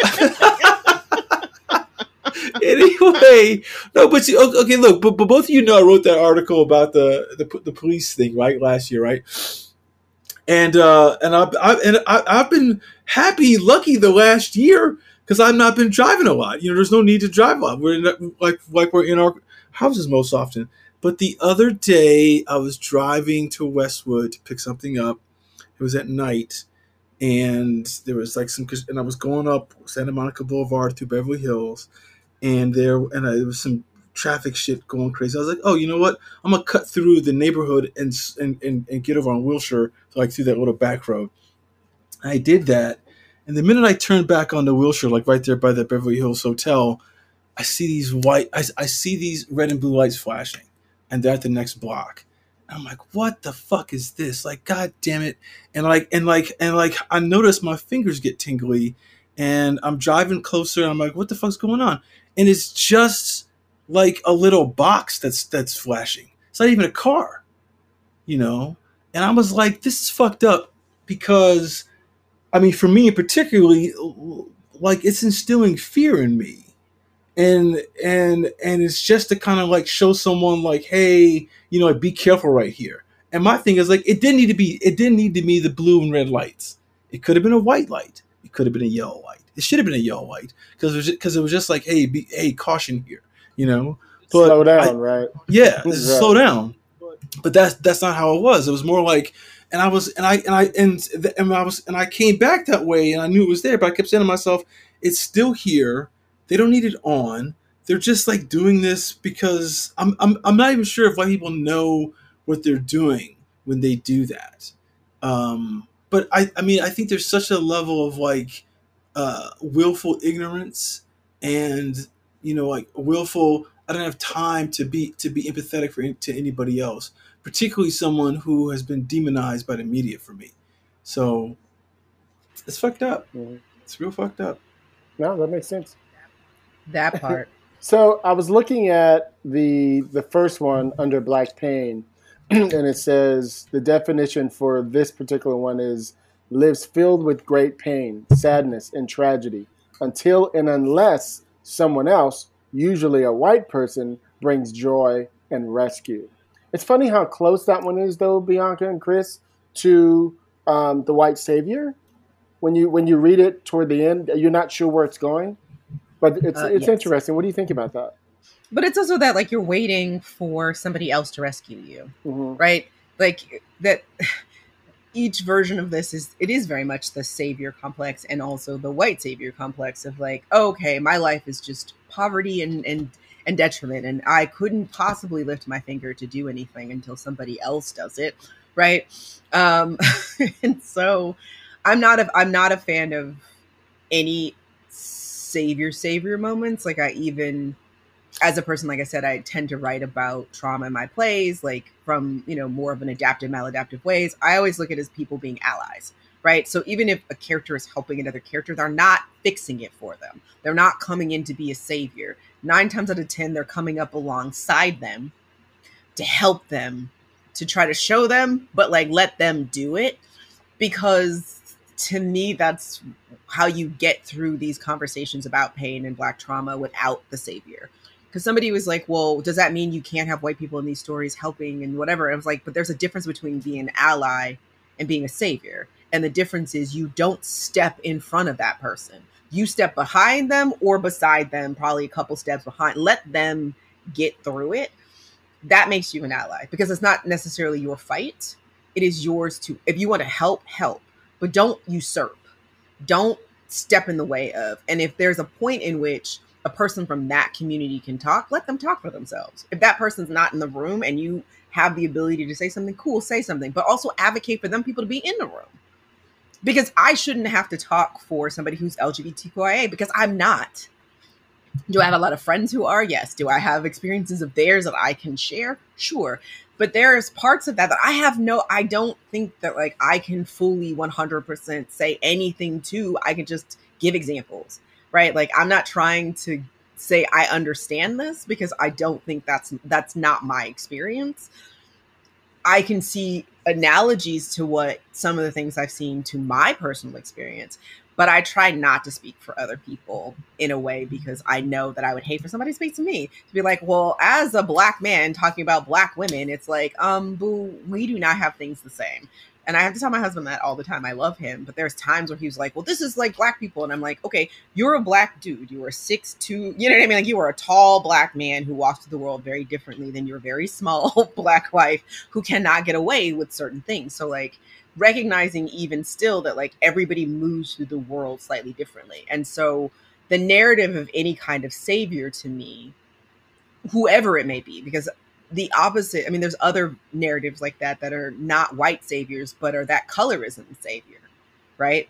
anyway, no, but you, okay, look, but, but both of you know I wrote that article about the the, the police thing, right, last year, right? And uh, and I've, I, and I, I've been happy, lucky the last year because I've not been driving a lot. You know, there's no need to drive a lot. We're in, like like we're in our houses most often. But the other day, I was driving to Westwood to pick something up. It was at night, and there was like some, and I was going up Santa Monica Boulevard through Beverly Hills, and there and I, there was some traffic shit going crazy. I was like, oh, you know what? I'm gonna cut through the neighborhood and and, and, and get over on Wilshire, like through that little back road. I did that, and the minute I turned back onto Wilshire, like right there by the Beverly Hills Hotel, I see these white, I, I see these red and blue lights flashing, and they're at the next block. I'm like, what the fuck is this? Like, god damn it! And like, and like, and like, I notice my fingers get tingly, and I'm driving closer. And I'm like, what the fuck's going on? And it's just like a little box that's that's flashing. It's not even a car, you know. And I was like, this is fucked up because, I mean, for me particularly, like it's instilling fear in me, and and and it's just to kind of like show someone like, hey, you know, be careful right here. And my thing is like, it didn't need to be, it didn't need to be the blue and red lights. It could have been a white light. It could have been a yellow light. It should have been a yellow light because it was because it was just like, hey, be, hey, caution here you know. But slow down, I, right? Yeah, *laughs* right. slow down. But that's that's not how it was. It was more like, and I was, and I, and I, and and I was, and I came back that way, and I knew it was there, but I kept saying to myself, it's still here. They don't need it on. They're just like doing this because I'm, I'm, I'm not even sure if white people know what they're doing when they do that. Um, but I, I mean, I think there's such a level of like uh, willful ignorance and you know, like willful. I don't have time to be to be empathetic for to anybody else, particularly someone who has been demonized by the media for me. So it's fucked up. Mm-hmm. It's real fucked up. No, that makes sense. That part. *laughs* so I was looking at the the first one under Black Pain, *clears throat* and it says the definition for this particular one is lives filled with great pain, sadness, and tragedy until and unless someone else, usually a white person, brings joy and rescue. It's funny how close that one is, though, Bianca and Chris, to um, the white savior. When you when you read it toward the end, you're not sure where it's going, but it's uh, it's yes. interesting. What do you think about that? But it's also that like you're waiting for somebody else to rescue you, mm-hmm. right? Like that each version of this is it is very much the savior complex and also the white savior complex of like okay my life is just poverty and and and detriment and i couldn't possibly lift my finger to do anything until somebody else does it right? Um *laughs* and so i'm not a i'm not a fan of any savior savior moments. Like i even as a person, like I said, I tend to write about trauma in my plays, like from, you know, more of an adaptive, maladaptive ways. I always look at it as people being allies, right? So even if a character is helping another character, they're not fixing it for them. They're not coming in to be a savior. Nine times out of 10, they're coming up alongside them to help them, to try to show them, but like let them do it. Because to me, that's how you get through these conversations about pain and black trauma without the savior because somebody was like, well, does that mean you can't have white people in these stories helping and whatever? I was like, but there's a difference between being an ally and being a savior. And the difference is you don't step in front of that person. You step behind them or beside them, probably a couple steps behind. Let them get through it. That makes you an ally because it's not necessarily your fight. It is yours to, if you want to help, help, but don't usurp. Don't step in the way of. And if there's a point in which a person from that community can talk, let them talk for themselves. If that person's not in the room and you have the ability to say something cool, say something, but also advocate for them people to be in the room. Because I shouldn't have to talk for somebody who's LGBTQIA because I'm not. Do I have a lot of friends who are? Yes. Do I have experiences of theirs that I can share? Sure. But there's parts of that that I have no, I don't think that like I can fully 100% say anything to. I can just give examples, right? Like I'm not trying to say I understand this because I don't think that's that's not my experience. I can see analogies to what some of the things I've seen to my personal experience, but I try not to speak for other people in a way because I know that I would hate for somebody to speak to me to be like, well, as a black man talking about black women, it's like, um, boo, we do not have things the same. And I have to tell my husband that all the time. I love him, but there's times where he's like, "Well, this is like black people," and I'm like, "Okay, you're a black dude. You are six two. You know what I mean? Like you are a tall black man who walks through the world very differently than your very small *laughs* black wife who cannot get away with certain things. So like recognizing even still that like everybody moves through the world slightly differently, and so the narrative of any kind of savior to me, whoever it may be, because the opposite. I mean, there's other narratives like that that are not white saviors, but are that colorism savior, right?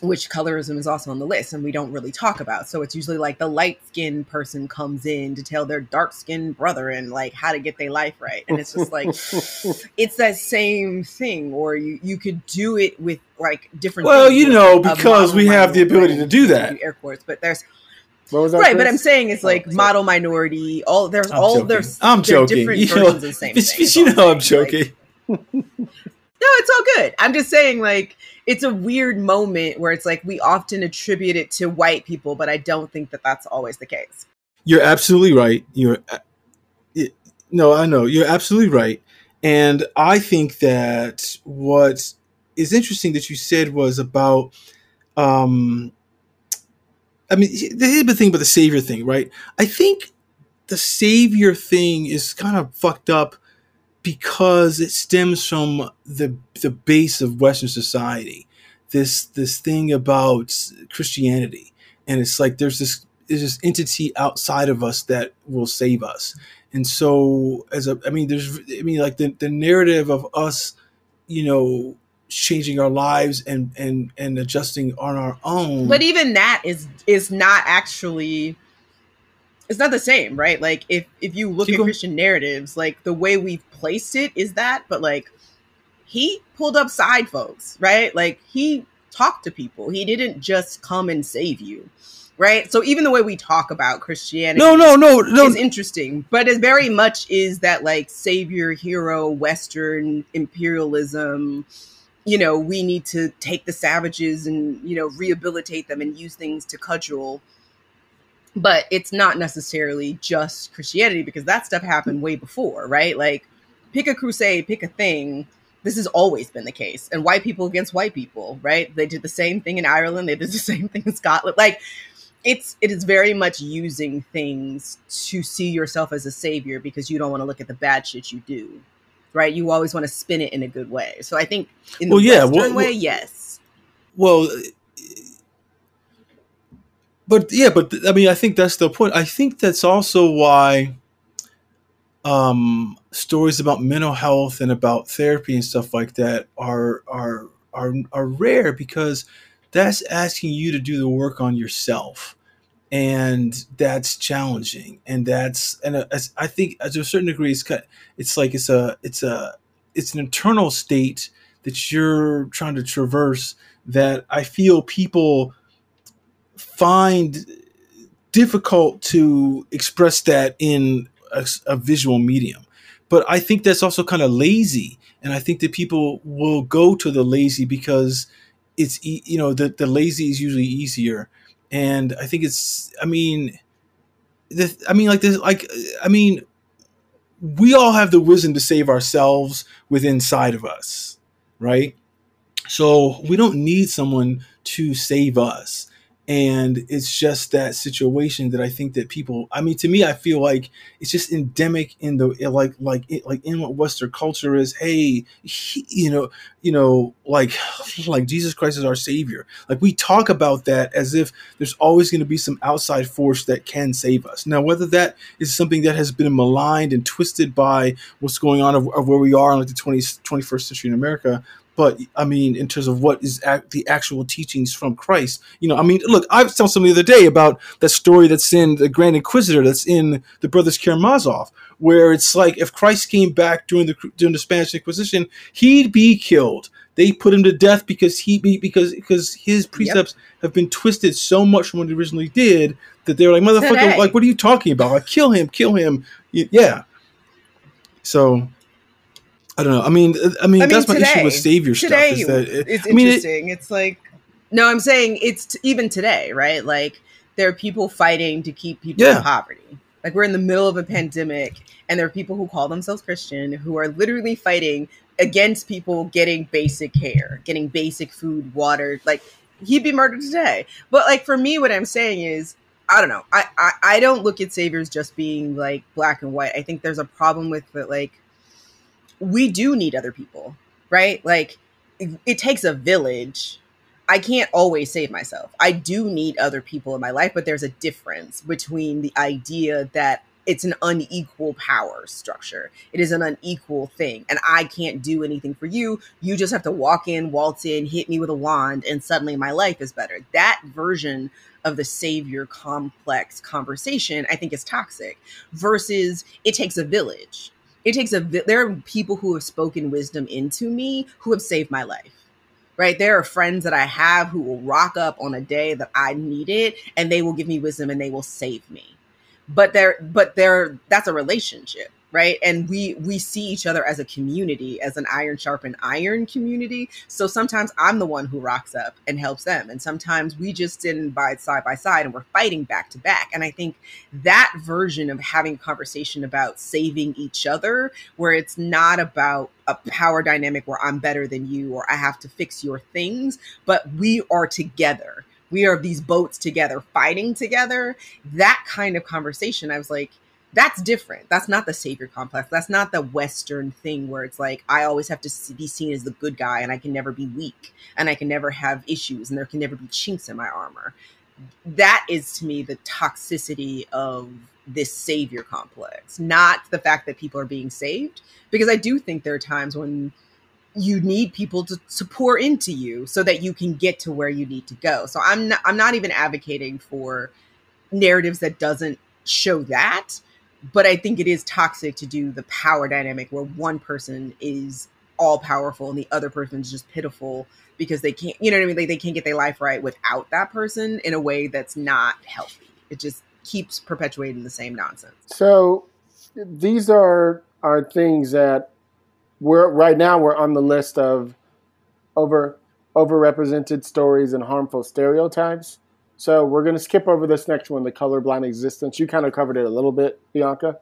Which colorism is also on the list, and we don't really talk about. So it's usually like the light skinned person comes in to tell their dark skinned brother and like how to get their life right, and it's just like *laughs* it's that same thing. Or you you could do it with like different. Well, you know, because we have the ability to do that. Air quotes, but there's What was that? right, but I'm saying it's Oh, like sorry. model minority. All there's I'm all joking. there's I'm joking. different *laughs* You know, versions of the same thing. *laughs* you know, I'm saying. Like, joking. *laughs* no, it's all good. I'm just saying, like, it's a weird moment where it's like we often attribute it to white people, but I don't think that that's always the case. You're absolutely right. You're uh, it, no, I know you're absolutely right, and I think that what is interesting that you said was about. Um, I mean, here's the thing about the savior thing, right? I think the savior thing is kind of fucked up because it stems from the the base of Western society. This this thing about Christianity, and it's like there's this there's this entity outside of us that will save us. And so, as a, I mean, there's, I mean, like the, the narrative of us, you know, changing our lives and and and adjusting on our own. But even that is is not actually it's not the same, right? Like if if you look Keep at going. Christian narratives, like the way we've placed it is that, but like he pulled up side folks, right? Like he talked to people. He didn't just come and save you. Right? So even the way we talk about Christianity no, no, no, no. is interesting, but it very much is that like savior, hero, Western imperialism. You know, we need to take the savages and you know rehabilitate them and use things to cudgel. But it's not necessarily just Christianity because that stuff happened way before, right? Like, pick a crusade, pick a thing. This has always been the case, and white people against white people, right? They did the same thing in Ireland. They did the *laughs* same thing in Scotland. Like, it's it is very much using things to see yourself as a savior because you don't want to look at the bad shit you do right? You always want to spin it in a good way. So i think in the Well, yeah, western well- way well- yes. Well, but yeah, but I mean, I think that's the point. I think that's also why um, stories about mental health and about therapy and stuff like that are are are are rare because that's asking you to do the work on yourself, and that's challenging, and that's and uh, I think to a certain degree, it's it's like it's a it's a it's an internal state that you're trying to traverse that I feel people find difficult to express that in a, a visual medium. But I think that's also kind of lazy, and I think that people will go to the lazy because it's you know the the lazy is usually easier, and I think it's I mean, the, I mean like this like I mean, we all have the wisdom to save ourselves within inside of us, right? So we don't need someone to save us. And it's just that situation that I think that people. I mean, to me, I feel like it's just endemic in the like like like in what Western culture is. Hey, he, you know, you know, like *sighs* like Jesus Christ is our Savior. Like we talk about that as if there's always going to be some outside force that can save us. Now, whether that is something that has been maligned and twisted by what's going on of, of where we are in like the 20th, 21st century in America, but I mean, in terms of what is ac- the actual teachings from Christ, you know, I mean, look, I was telling somebody the other day about that story that's in the Grand Inquisitor, that's in the Brothers Karamazov, where it's like if Christ came back during the during the Spanish Inquisition, he'd be killed. They put him to death because he be because because his precepts yep. have been twisted so much from what he originally did that they're like, motherfucker, Today. like, what are you talking about? Like, kill him, kill him. Yeah. So I don't know. I mean, uh, I mean, I mean that's today, my issue with savior today, stuff. Is that it, it's I mean, interesting. It, it's like no, I'm saying it's t- even today, right? Like there are people fighting to keep people yeah. in poverty. Like we're in the middle of a pandemic, and there are people who call themselves Christian who are literally fighting against people getting basic care, getting basic food, water. Like he'd be murdered today. But like for me, what I'm saying is. I don't know. I, I, I don't look at saviors just being like black and white. I think there's a problem with the like we do need other people, right? Like it, it takes a village. I can't always save myself. I do need other people in my life, but there's a difference between the idea that it's an unequal power structure. It is an unequal thing. And I can't do anything for you. You just have to walk in, waltz in, hit me with a wand, and suddenly my life is better. That version of the savior complex conversation, I think, is toxic versus it takes a village it takes a there are people who have spoken wisdom into me who have saved my life right? There are friends that i have who will rock up on a day that i need it and they will give me wisdom and they will save me. But there but there that's a relationship right? And we we see each other as a community as an iron sharpened iron community. So sometimes i'm the one who rocks up and helps them. And sometimes we just stand by side by side and we're fighting back to back. And i think that version of having a conversation about saving each other where it's not about a power dynamic where i'm better than you or i have to fix your things but we are together. We are these boats together fighting together. That kind of conversation i was like that's different. That's not the savior complex. That's not the Western thing where it's like I always have to be seen as the good guy and I can never be weak and I can never have issues and there can never be chinks in my armor. That is to me the toxicity of this savior complex, not the fact that people are being saved. Because I do think there are times when you need people to, to pour into you so that you can get to where you need to go. So I'm not, I'm not even advocating for narratives that doesn't show that but I think it is toxic to do the power dynamic where one person is all powerful and the other person is just pitiful because they can't, you know what I mean? Like they can't get their life right without that person in a way that's not healthy. It just keeps perpetuating the same nonsense. So these are are things that we're right now we're on the list of over overrepresented stories and harmful stereotypes. So we're going to skip over this next one, the colorblind existence. You kind of covered it a little bit, Bianca.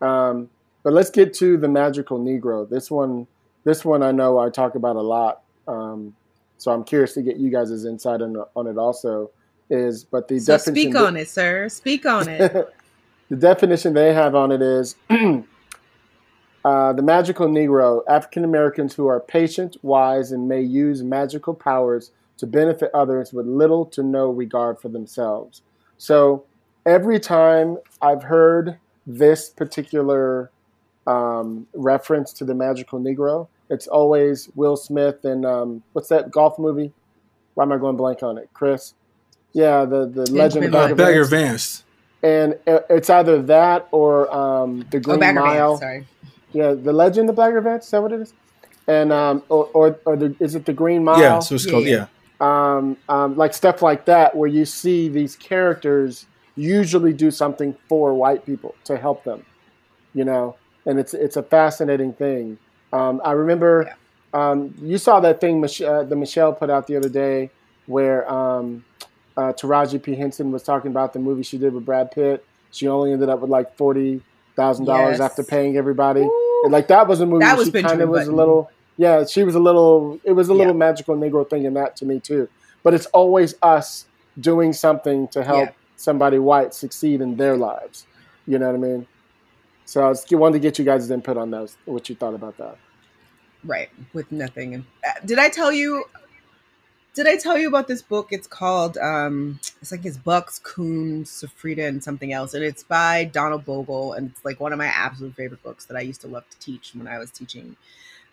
Um, but let's get to the magical Negro. This one, this one I know I talk about a lot. Um, so I'm curious to get you guys' insight on, on it also. Is but the so definition. Speak on it, sir. Speak on it. *laughs* the definition they have on it is *clears throat* uh, the magical Negro, African Americans who are patient, wise, and may use magical powers to benefit others with little to no regard for themselves. So every time I've heard this particular um, reference to the magical Negro, it's always Will Smith and um, what's that golf movie? Why am I going blank on it? Chris? Yeah, the the Legend of Bagger, Bagger Vance. And it's either that or um, the oh, Green oh, Mile. Vance, sorry. Yeah, the Legend of Bagger Vance. Is that what it is? And um, or or, or the, is it the Green Mile? Yeah, so it's called yeah. yeah um, um, like stuff like that, where you see these characters usually do something for white people to help them, you know, and it's it's a fascinating thing. Um, I remember yeah. um, you saw that thing Mich- uh, the Michelle put out the other day where um, uh, Taraji P Henson was talking about the movie she did with Brad Pitt. She only ended up with like forty thousand yes. dollars after paying everybody. And like that was a movie that was she kind of was a little yeah, she was a little. It was a little yeah. magical Negro thing in that to me too. But it's always us doing something to help Yeah. somebody white succeed in their lives. You know what I mean? So I just wanted to get you guys' input on those, what you thought about that. right with nothing uh, did i tell you did i tell you about this book it's called um it's like his bucks coon safrida and something else and it's by donald bogle and it's like one of my absolute favorite books that i used to love to teach when i was teaching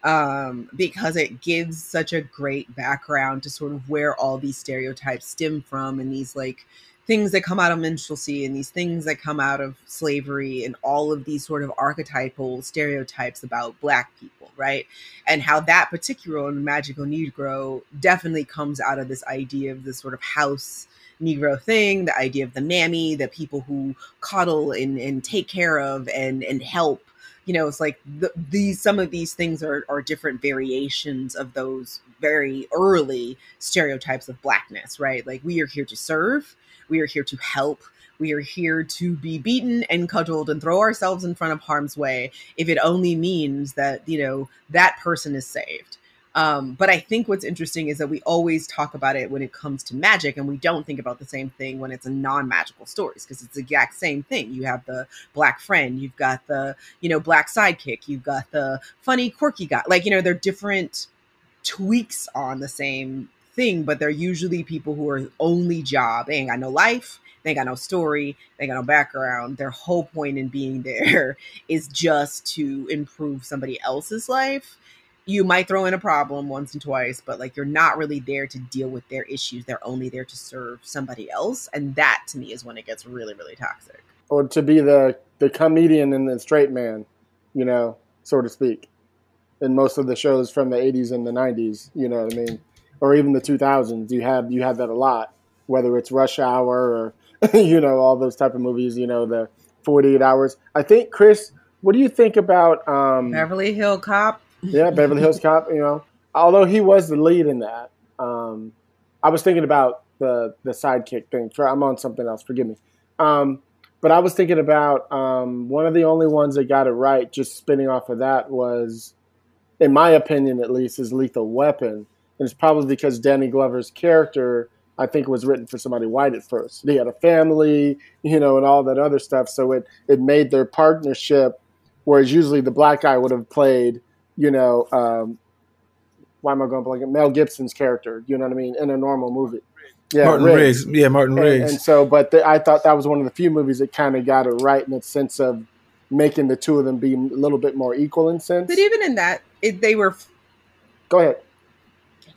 um because it gives such a great background to sort of where all these stereotypes stem from and these like things that come out of minstrelsy and these things that come out of slavery and all of these sort of archetypal stereotypes about black people right? And how that particular magical negro definitely comes out of this idea of this sort of house negro thing the idea of the mammy the people who coddle and, and take care of and and help you know it's like the, these some of these things are, are different variations of those very early stereotypes of blackness right? Like we are here to serve. We are here to help. We are here to be beaten and cudgeled and throw ourselves in front of harm's way if it only means that you know that person is saved um, but i think what's interesting is that we always talk about it when it comes to magic and we don't think about the same thing when it's a non-magical stories because it's the exact same thing. You have the black friend you've got the you know black sidekick you've got the funny quirky guy. Like you know they're different tweaks on the same thing but they're usually people who are only job. They ain't got no life they ain't got no story they ain't got no background. Their whole point in being *laughs* there is just to improve somebody else's life you might throw in a problem once and twice but like you're not really there to deal with their issues they're only there to serve somebody else and that to me is when it gets really really toxic Or to be the, the comedian and the straight man, you know, so to speak, in most of the shows from the 80s and the 90s, you know what I mean? Or even the 2000s, you had, you had that a lot, whether it's Rush Hour or, *laughs* you know, all those type of movies, you know, the 48 Hours. I think, Chris, what do you think about... Um, beverly hill cop yeah, Beverly Hills Cop. You know, although he was the lead in that, um, I was thinking about the the sidekick thing. I'm on something else. Forgive me. Um, but I was thinking about um, one of the only ones that got it right. Just spinning off of that was, in my opinion, at least, is Lethal Weapon. And it's probably because Danny Glover's character, I think, was written for somebody white at first. He had a family, you know, and all that other stuff. So it it made their partnership, whereas usually the black guy would have played you know, um, why am I going blank? Mel Gibson's character, you know what I mean, in a normal movie. Yeah, Martin Riggs. Yeah, Martin And, Riggs. and so, but the, I thought that was one of the few movies that kind of got it right in the sense of making the two of them be a little bit more equal in sense. but even in that it, they were Go ahead.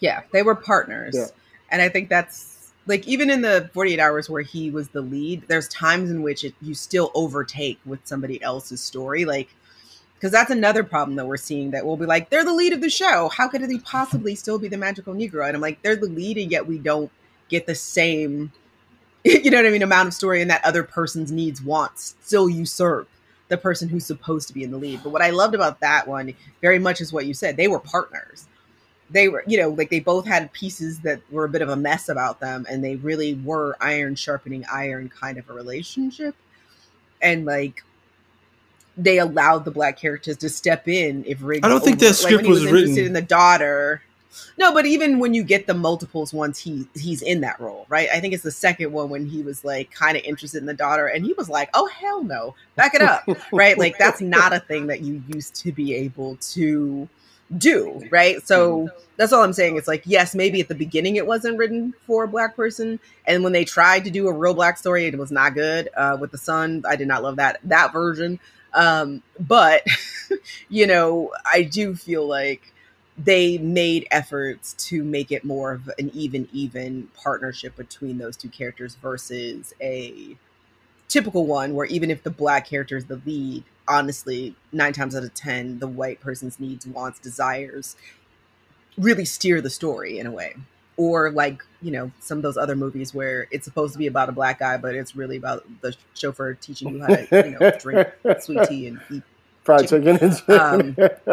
yeah they were partners Yeah. and i think that's like even in the 48 hours where he was the lead there's times in which it, you still overtake with somebody else's story like because that's another problem that we're seeing that we'll be like they're the lead of the show. How could they possibly still be the magical negro? And i'm like they're the lead and yet we don't get the same *laughs* you know what i mean amount of story and that other person's needs wants still usurp the person who's supposed to be in the lead. But what i loved about that one very much is what you said. They were partners. They were you know like they both had pieces that were a bit of a mess about them and they really were iron sharpening iron kind of a relationship. And like they allowed the black characters to step in if Riggs I don't think that script like was interested written- in the daughter. No but even when you get the multiples once he he's in that role right? I think it's the second one when he was like kind of interested in the daughter and he was like oh hell no back it up *laughs* right? Like that's not a thing that you used to be able to do right? So that's all i'm saying. It's like yes maybe at the beginning it wasn't written for a black person and when they tried to do a real black story it was not good uh, with the son. I did not love that that version um, but *laughs* you know i do feel like they made efforts to make it more of an even even partnership between those two characters versus a typical one where even if the black character is the lead honestly nine times out of ten the white person's needs wants desires really steer the story in a way or like you know some of those other movies where it's supposed to be about a black guy but it's really about the chauffeur teaching you how to you know drink *laughs* sweet tea and eat Fried chicken. Um, *laughs*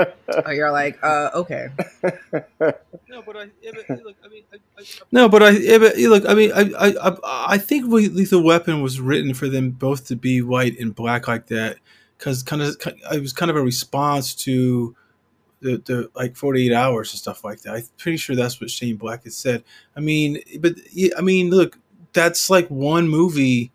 oh, you're like uh okay No, but I, yeah, but look, I mean, I, I, No, but I yeah, but, look. I mean, I I I- I think Lethal Weapon was written for them both to be white and black like that, because kind of it was kind of a response to the the like forty eight hours and stuff like that. I'm pretty sure that's what Shane Black had said. I mean, but I mean, look, that's like one movie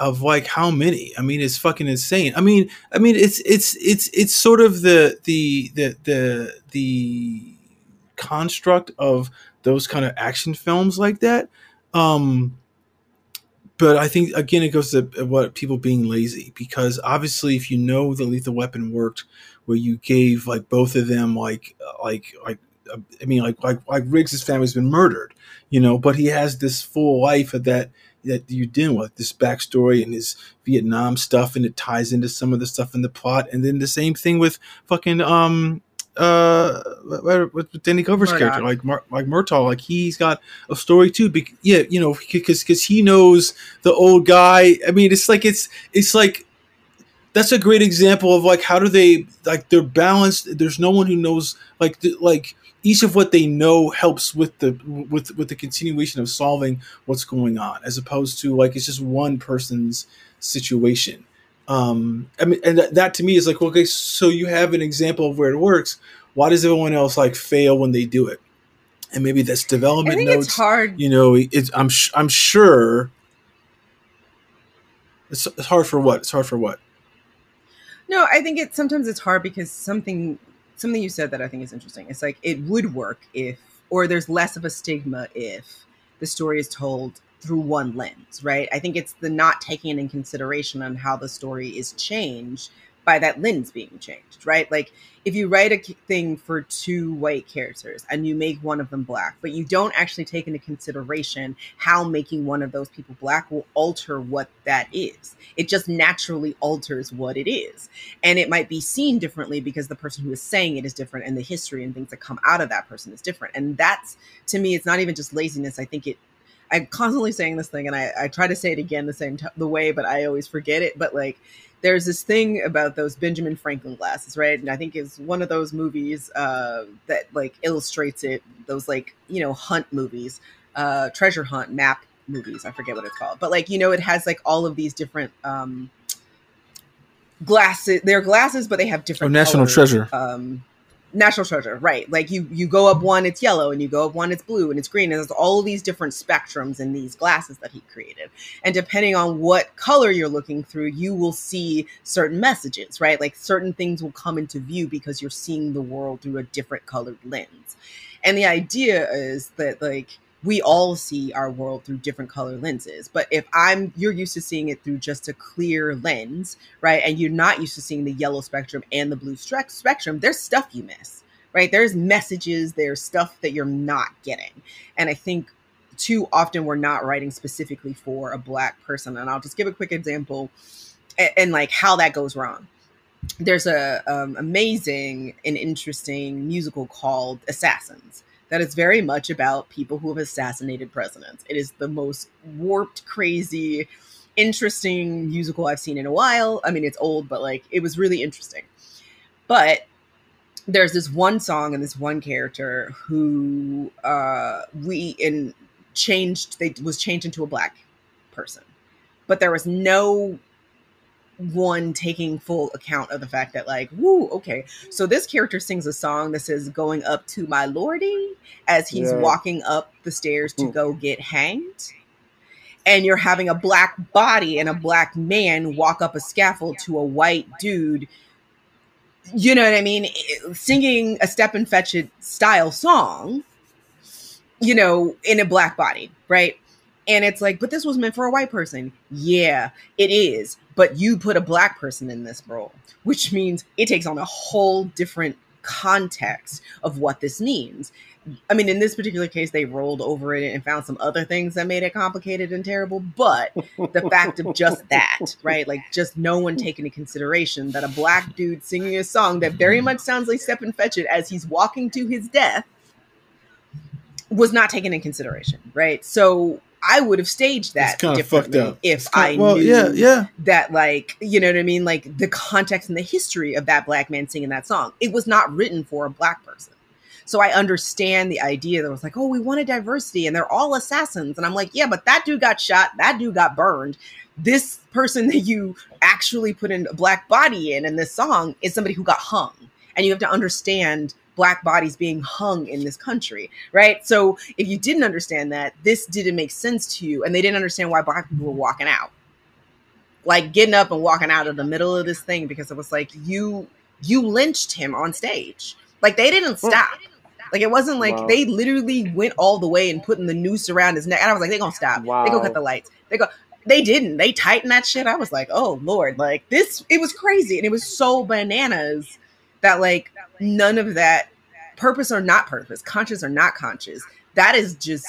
of like how many i mean it's fucking insane i mean i mean it's it's it's it's sort of the the the the the construct of those kind of action films like that um but i think again it goes to what people being lazy because obviously if you know the lethal weapon worked where you gave like both of them like like like uh, i mean like like like riggs's family's been murdered you know but he has this full life of that that you deal with this backstory and his Vietnam stuff, and it ties into some of the stuff in the plot. And then the same thing with fucking um uh with Danny Glover's Murtaugh. character, like Mar- like Murtaugh, like he's got a story too. Be- yeah, you know, because because he knows the old guy. I mean, it's like it's it's like that's a great example of like how do they like they're balanced. There's no one who knows like the, like each of what they know helps with the with with the continuation of solving what's going on as opposed to like it's just one person's situation. Um i mean and that, that to me is like okay so you have an example of where it works. Why does everyone else like fail when they do it? And maybe that's I development think notes it's hard. you know it's i'm sh- i'm sure it's, it's hard for what? It's hard for what No, I think it sometimes it's hard because something something you said that I think is interesting. It's like it would work if or there's less of a stigma if the story is told through one lens, right? I think it's the not taking it in consideration on how the story is changed by that lens being changed, right? Like if you write a thing for two white characters and you make one of them black, but you don't actually take into consideration how making one of those people black will alter what that is. It just naturally alters what it is. And it might be seen differently because the person who is saying it is different and the history and things that come out of that person is different. And that's to me, it's not even just laziness. I think it I'm constantly saying this thing and I, I try to say it again the same t- the way, but I always forget it. But like there's this thing about those Benjamin Franklin glasses, right? And I think it's one of those movies uh, that like illustrates it. Those like you know hunt movies, uh, treasure hunt map movies. I forget what it's called, but like you know it has like all of these different um, glasses. They're glasses, but they have different. national colors. treasure Um, national treasure, right? Like you you go up one, it's yellow, and you go up one, it's blue, and it's green, and there's all these different spectrums in these glasses that he created. And depending on what color you're looking through, you will see certain messages, right? Like certain things will come into view because you're seeing the world through a different colored lens. And the idea is that like we all see our world through different color lenses. But if I'm you're used to seeing it through just a clear lens, right? And you're not used to seeing the yellow spectrum and the blue stre- spectrum, there's stuff you miss, right? There's messages, there's stuff that you're not getting. And I think too often we're not writing specifically for a black person. And I'll just give a quick example and, and like how that goes wrong. There's a um, amazing and interesting musical called Assassins that is very much about people who have assassinated presidents. It is the most warped, crazy, interesting musical I've seen in a while. I mean, it's old, but like it was really interesting. But there's this one song and this one character who uh we in changed they was changed into a black person. But there was no one taking full account of the fact that like woo okay. So this character sings a song that says going up to my lordy as he's Yeah. walking up the stairs to Hmm. go get hanged. And you're having a black body and a black man walk up a scaffold to a white dude. You know what i mean? Singing a Stepin Fetchit style song you know in a black body right? And it's like but this was meant for a white person. Yeah it is but you put a black person in this role which means it takes on a whole different context of what this means. I mean in this particular case they rolled over it and found some other things that made it complicated and terrible but the fact of just that *laughs* right? Like just no one taking into consideration that a black dude singing a song that very mm-hmm. much sounds like Stepin Fetchit as he's walking to his death was not taken in consideration right? So I would have staged that differently if kinda- I well, knew yeah, yeah. that like you know what I mean, like the context and the history of that black man singing that song. It was not written for a black person. So I understand the idea that was like, oh, we wanted diversity and they're all assassins. And I'm like, yeah, but that dude got shot, that dude got burned. This person *laughs* that you actually put in a black body in in this song is somebody who got hung. And you have to understand black bodies being hung in this country, right? So if you didn't understand that, this didn't make sense to you, and they didn't understand why black people were walking out, like getting up and walking out of the middle of this thing because it was like you you lynched him on stage. Like they didn't mm. stop. Like it wasn't like Wow. they literally went all the way and putting the noose around his neck. And I was like, they gonna stop. They gonna cut the lights. They go. They didn't. They tightened that shit. I was like, oh lord, like this. It was crazy, and it was so bananas that like none of that purpose or not purpose, conscious or not conscious. That is just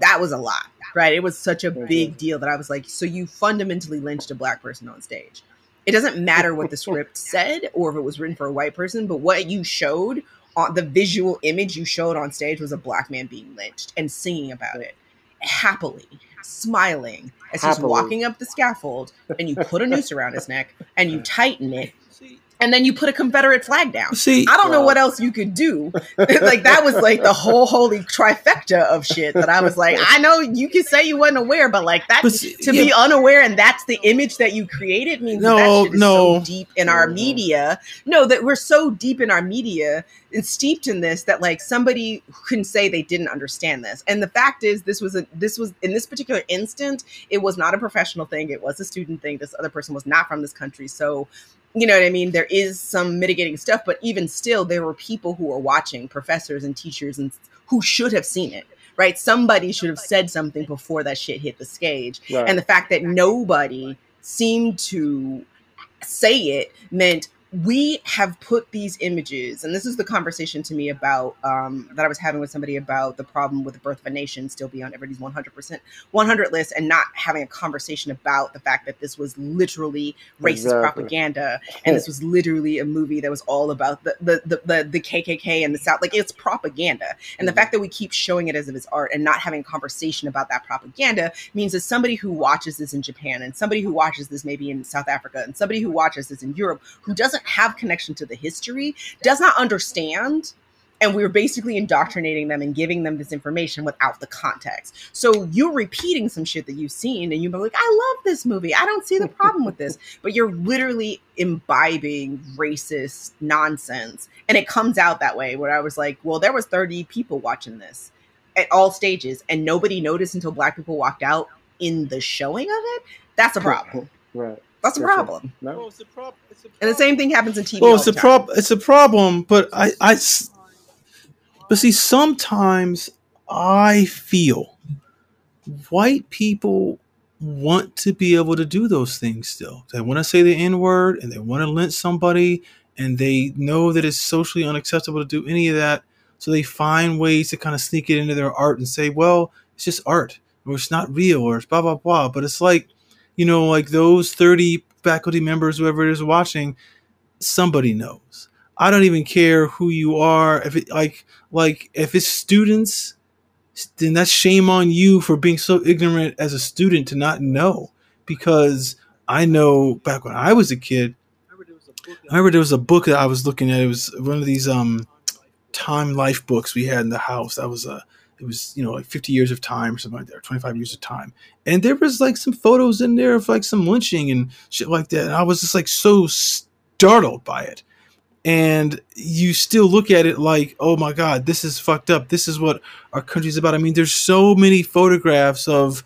that was a lot, right? It was such a big deal that I was like, so you fundamentally lynched a black person on stage. It doesn't matter what the script *laughs* said or if it was written for a white person, but what you showed on the visual image you showed on stage was a black man being lynched and singing about it happily, smiling as he's walking up the scaffold and you put a noose around his neck and you tighten it and then you put a Confederate flag down. See, I don't know what else you could do. *laughs* like that was like the whole holy trifecta of shit that I was like, I know you can say you wasn't aware, but like that But see, to yeah. be unaware and that's the image that you created means No, that, that shit is no. so deep in our media. No, that we're so deep in our media and steeped in this that like somebody couldn't say they didn't understand this. And the fact is this was a this was in this particular instant, it was not a professional thing, it was a student thing. This other person was not from this country. So you know what I mean? There is some mitigating stuff, but even still, there were people who were watching, professors and teachers, and who should have seen it, right? Somebody should have said something before that shit hit the stage. Right. And the fact that nobody seemed to say it meant we have put these images, and this is the conversation to me about um, that I was having with somebody about the problem with the birth of a nation still be on everybody's 100% 100 list and not having a conversation about the fact that this was literally racist Exactly. propaganda and this was literally a movie that was all about the the, the, the, the KKK and the South. Like it's propaganda. And the Mhm. fact that we keep showing it as if it's art and not having a conversation about that propaganda means that somebody who watches this in Japan and somebody who watches this maybe in South Africa and somebody who watches this in Europe who doesn't have connection to the history does not understand and we were basically indoctrinating them and giving them this information without the context. So you're repeating some shit that you've seen, and you're like, "I love this movie. I don't see the problem with this," *laughs* but you're literally imbibing racist nonsense, and it comes out that way. Where I was like, "Well, there was 30 people watching this at all stages, and nobody noticed until Black people walked out in the showing of it. That's a problem. right. That's a For sure. problem." well, it's a prob- it's a And the same thing happens in TV. well, all it's the a time. prob it's a problem, but I, I, but see, sometimes I feel white people want to be able to do those things still. They want to say the N word and they want to lynch somebody and they know that it's socially unacceptable to do any of that. So they find ways to kind of sneak it into their art and say, well, it's just art or it's not real or it's blah, blah, blah. But it's like, you know, like those 30 faculty members, whoever it is watching, somebody knows. I don't even care who you are. If it like like if it's students, then that's shame on you for being so ignorant as a student to not know. Because I know back when I was a kid, I remember there was a book that I was looking at. It was one of these um time life books we had in the house. That was a it was you know like 50 years of time or something like that, or 25 years of time. And there was like some photos in there of like some lynching and shit like that. And I was just like so startled by it. And you still look at it like, oh my God, this is fucked up. This is what our country's about. I mean, there's so many photographs of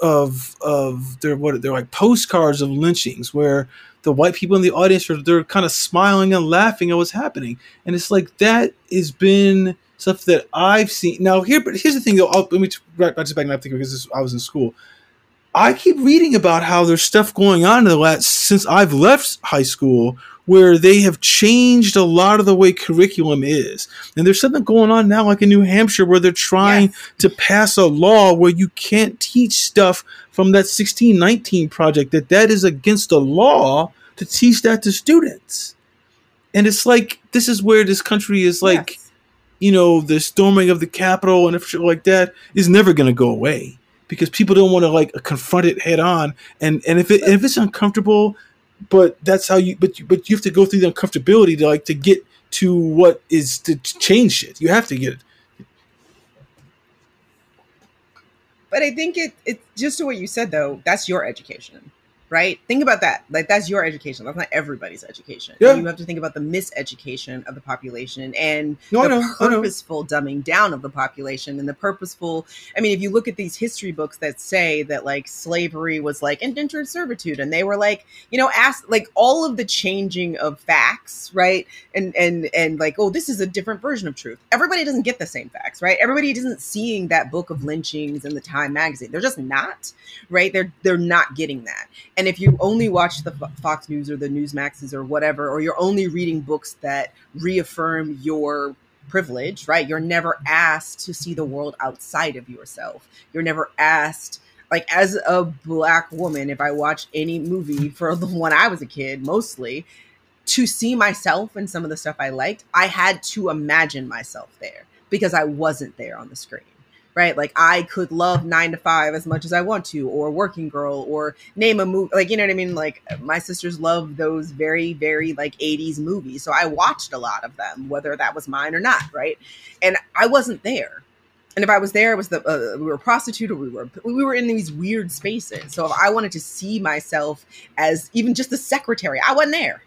of of they're what they're like postcards of lynchings where the white people in the audience are they're kind of smiling and laughing at what's happening, and it's like that has been stuff that I've seen. Now here, but here's the thing though. I'll, let me t- right, just back up because this, I was in school. I keep reading about how there's stuff going on in the last since I've left high school where they have changed a lot of the way curriculum is. And there's something going on now, like in New Hampshire, where they're trying Yes. to pass a law where you can't teach stuff from that 1619 project, that that is against the law to teach that to students. And it's like, this is where this country is like, Yes. You know, the storming of the Capitol and shit like that is never going to go away because people don't want to like confront it head on. And and if it if it's uncomfortable, but that's how you but you, but you have to go through the uncomfortability to like to get to what is to change shit. You have to get it. But I think it it's just to what you said though, that's your education. Right? Think about that. Like that's your education. That's not everybody's education. Yeah. You have to think about the miseducation of the population and No, the know. purposeful dumbing down of the population and the purposeful. I mean, if you look at these history books that say that like slavery was like indentured servitude, and they were like, you know, ask like all of the changing of facts, right? And and and like, oh, this is a different version of truth. Everybody doesn't get the same facts, right? Everybody isn't seeing that book of lynchings in the Time magazine. They're just not, right? They're they're not getting that. And if you only watch the Fox News or the Newsmaxes or whatever, or you're only reading books that reaffirm your privilege, right? You're never asked to see the world outside of yourself. You're never asked, like, as a black woman, if I watch any movie for the when I was a kid, mostly, to see myself and some of the stuff I liked, I had to imagine myself there because I wasn't there on the screen. Right, like I could love nine to five as much as I want to, or Working Girl, or name a movie. Like you know what I mean. Like my sisters love those very, very like '80s movies, so I watched a lot of them, whether that was mine or not. Right, and I wasn't there. And if I was there, it was the uh, we were prostitute or we were we were in these weird spaces. So if I wanted to see myself as even just the secretary, I wasn't there.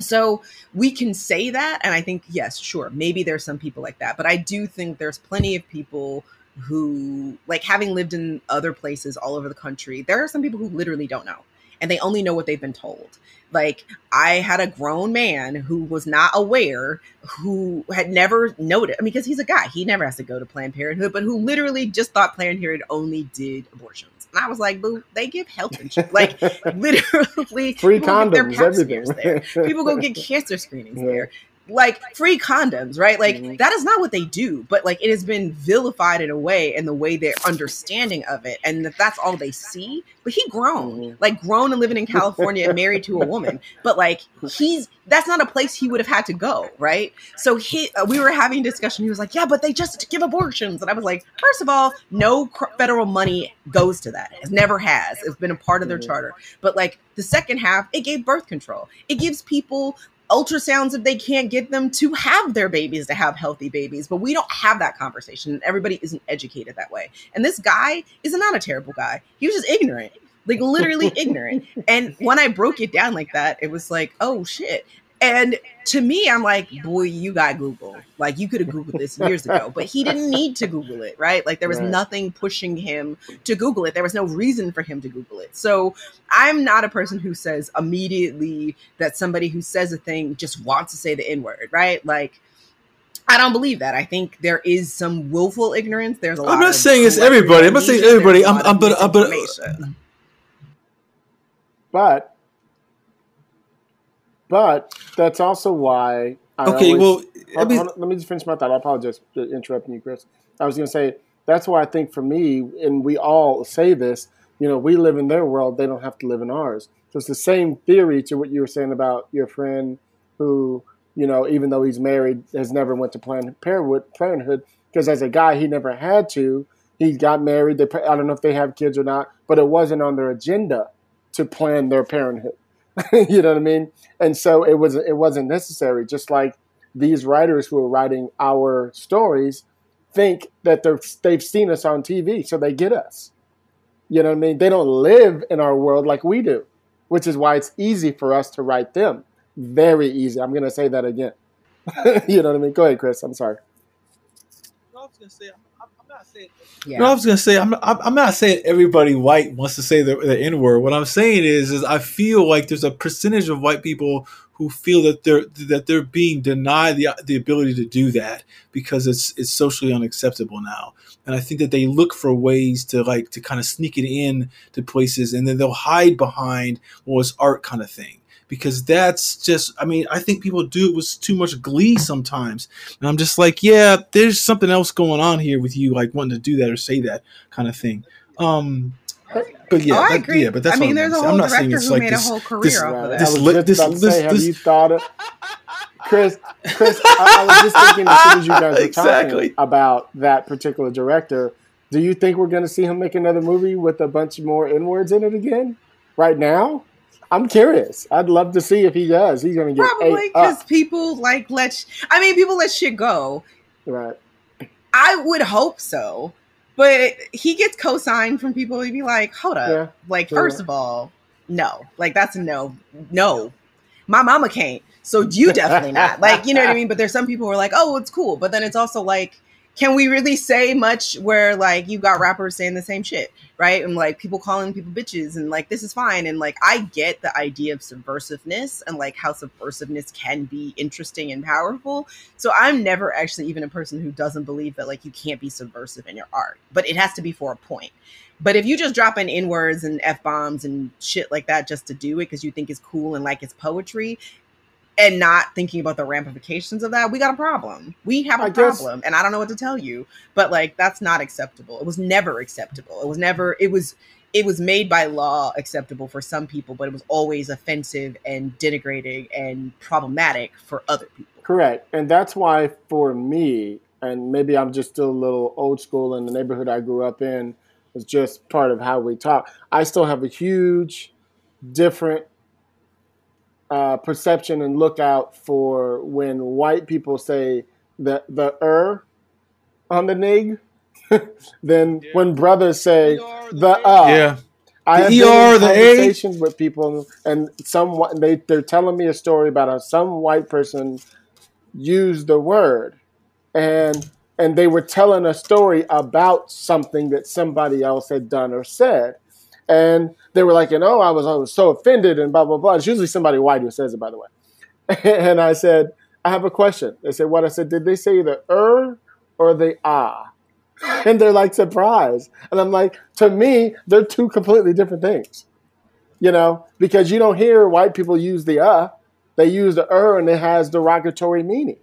So we can say that, and I think yes, sure, maybe there's some people like that, but I do think there's plenty of people who like having lived in other places all over the country. There are some people who literally don't know, and they only know what they've been told. Like I had a grown man who was not aware, who had never noted. I mean, because he's a guy, he never has to go to Planned Parenthood, but who literally just thought Planned Parenthood only did abortions. And I was like, boo, they give health insurance. *laughs* Like literally Free condoms, everything. there. People go get *laughs* cancer screenings Yeah. there. Like free condoms, right? Like Mhm. that is not what they do, but like it has been vilified in a way in the way their understanding of it, and that that's all they see. But he grown, Mhm. like grown and living in California and married to a *laughs* woman. But like he's that's not a place he would have had to go, right? So he, uh, we were having a discussion. He was like, "Yeah, but they just give abortions," and I was like, first of all, no cr- federal money goes to that. It never has. It's been a part of their Mhm. charter. But like the second half, it gave birth control. It gives people ultrasounds if they can't get them to have their babies to have healthy babies. But we don't have that conversation and everybody isn't educated that way. And this guy is not a terrible guy. He was just ignorant like literally *laughs* ignorant. And when i broke it down like that it was like oh shit and to me i'm like boy you got google like you could have googled this years ago but he didn't need to google it right like there was Right. nothing pushing him to google it there was no reason for him to google it so i'm not a person who says immediately that somebody who says a thing just wants to say the n word right like I don't believe that. I think there is some willful ignorance. There's a lot. Of. I'm not saying it's everybody. I'm not saying everybody. I'm- I'm- of but- uh, but- But but that's also why I Okay, always- well, I Hold- mean, let me just finish my thought. I apologize for interrupting you, Chris. I was going to say that's why I think for me, and we all say this. You know, we live in their world; they don't have to live in ours. So it's the same theory to what you were saying about your friend who, you know, even though he's married, has never went to Planned Parenthood. Parenthood because as a guy, he never had to. He got married. They, I don't know if they have kids or not, but it wasn't on their agenda to plan their parenthood. *laughs* you know what I mean? And so it was. It wasn't necessary. Just like these writers who are writing our stories think that they're they've seen us on TV, so they get us. You know what I mean? They don't live in our world like we do, which is why it's easy for us to write them. Very easy. I'm going to say that again. *laughs* you know what I mean? Go ahead, Chris. I'm sorry. I was gonna say I'm, I'm, I'm not saying Yeah. No, I was gonna say I'm I'm not saying everybody white wants to say the, the N word. What I'm saying is is I feel like there's a percentage of white people who feel that they're that they're being denied the the ability to do that because it's it's socially unacceptable now. And I think that they look for ways to like to kind of sneak it in to places and then they'll hide behind well it's art kind of thing. Because that's just, I mean, I think people do it with too much glee sometimes. And I'm just like, yeah, there's something else going on here with you, like wanting to do that or say that kind of thing. Um, but yeah, oh, I that- agree. yeah, but that's I mean, there's I'm, a whole I'm not saying director who like made this. a whole career this- off of that. this I li- this- about this- say, have you thought of Chris? Chris, I, I was just thinking as soon as you guys were *laughs* Exactly. talking about that particular director. Do you think we're going to see him make another movie with a bunch more N words in it again? Right now, I'm curious. I'd love to see if he does. He's going to get Probably because people like let. Sh- I mean, people let shit go. Right. I would hope so, but he gets co-signed from people. He'd be like, "Hold up, Yeah. like first of all, no. Like that's a no. No. My mama can't. So you definitely not. Like, you know what I *laughs* mean? But there's some people who are like, oh, it's cool. But then it's also like, can we really say much where like you got rappers saying the same shit, right? And like people calling people bitches and like this is fine. And like I get the idea of subversiveness and like how subversiveness can be interesting and powerful. So I'm never actually even a person who doesn't believe that like you can't be subversive in your art, but it has to be for a point. But if you just drop in N words and F bombs and shit like that just to do it because you think it's cool and like it's poetry, and not thinking about the ramifications of that, we got a problem. We have a I guess- problem. And I don't know what to tell you. But like that's not acceptable. It was never acceptable. It was never it was it was made by law acceptable for some people, but it was always offensive and denigrating and problematic for other people. Correct. And that's why for me, and maybe I'm just still a little old school in the neighborhood I grew up in, was just part of how we talk. I still have a huge different uh, perception and lookout for when white people say the the er on the nig *laughs* then Yeah. when brothers say the A. uh. yeah. I The have ER, been the in A. conversations with people, and some whi- they they're telling me a story about how some white person used the word, and and they were telling a story about something that somebody else had done or said, and they were like, you know, I was I was so offended and blah blah blah. It's usually somebody white who says it, by the way. *laughs* and I said, I have a question. They said, what? I said, did they say the er or the ah? *laughs* and they're like surprised. And I'm like, to me, they're two completely different things. You know, because you don't hear white people use the uh, they use the er and it has derogatory meaning.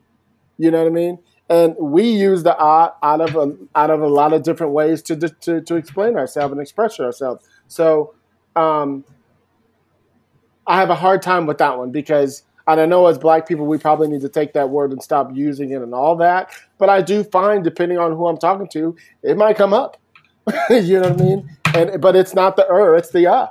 You know what I mean? And we use the ah out of a, out of a lot of different ways to to, to explain ourselves and express ourselves. So um, I have a hard time with that one because and I know as black people we probably need to take that word and stop using it and all that. But I do find depending on who I'm talking to, it might come up. *laughs* you know what I mean? And but it's not the er, it's the uh.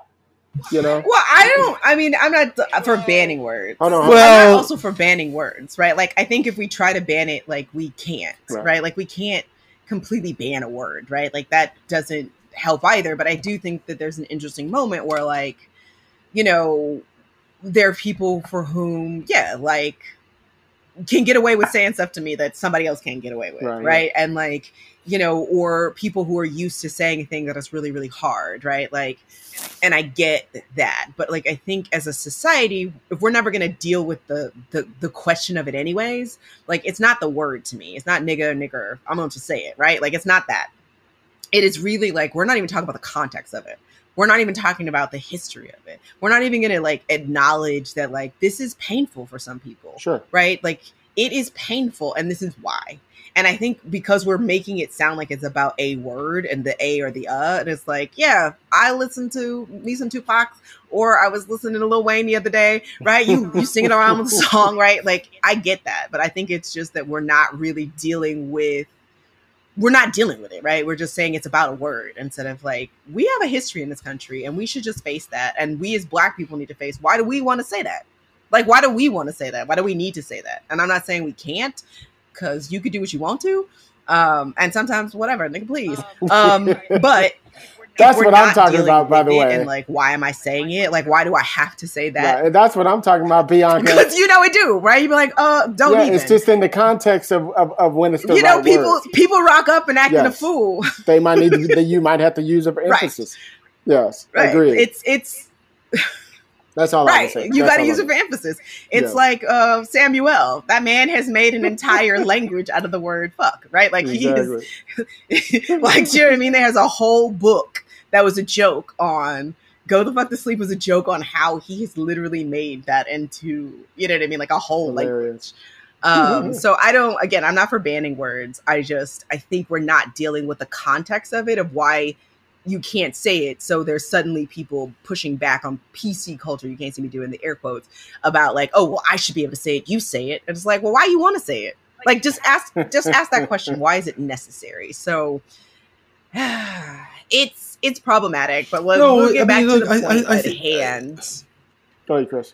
You know? Well, I don't. I mean, I'm not for banning words. Hold on, I'm hold. Well- not also for banning words, right? Like, I think if we try to ban it, like we can't, Right. right? Like, we can't completely ban a word, right? Like that doesn't help either. But I do think that there's an interesting moment where, like, you know, there are people for whom, yeah, like can get away with saying stuff to me that somebody else can't get away with, Right, right? And like, you know, or people who are used to saying a thing that is really, really hard, right? Like, and I get that, but like, I think as a society, if we're never gonna deal with the the the question of it anyways, like, it's not the word to me. It's not nigga, nigger. I'm gonna just say it, right? Like, it's not that. It is really like we're not even talking about the context of it. We're not even talking about the history of it. We're not even gonna like acknowledge that like this is painful for some people Sure. right? Like it is painful and this is why. And i think because we're making it sound like it's about a word and the a or the uh and it's like yeah i listened to me some tupac or i was listening to lil wayne the other day right? You you singing around with the *laughs* song right? Like i get that but i think it's just that we're not really dealing with we're not dealing with it, right? We're just saying it's about a word instead of like, we have a history in this country and we should just face that. And we as black people need to face why do we want to say that? Like, why do we want to say that? Why do we need to say that? And I'm not saying we can't, because you could do what you want to. Um, and sometimes whatever, nigga, please. Um, but That's what I'm talking about, by the way. And like, why am I saying it? Like, why do I have to say that? Right. That's what I'm talking about, Bianca. Because you know it do, right? You'd be like, uh, don't yeah, even. it's just in the context of, of, of when it's the you know, right people words. people rock up and acting a fool. They might need to, that *laughs* you might have to use it for Right. emphasis. Yes, Right. Agree. It's it's That's all I right. You got to use it for emphasis. It's Yeah. like uh, Samuel. That man has made an entire *laughs* language out of the word "fuck." Right? Like Exactly. he is *laughs* like, do you know what I mean? There's a whole book that was a joke on. Go the fuck to sleep was a joke on how he has literally made that into you know what I mean, like a whole language. Um, *laughs* so I don't. Again, I'm not for banning words. I just I think we're not dealing with the context of it of why you can't say it. So there's suddenly people pushing back on PC culture. You can't see me doing the air quotes about like, oh well, I should be able to say it. You say it. And it's like, well, why you want to say it? Like just ask just ask that question. *laughs* Why is it necessary? So *sighs* it's it's problematic. But we'll, No, we'll I get back mean, to look, the I- point I- I at think- hand. Go ahead, Chris.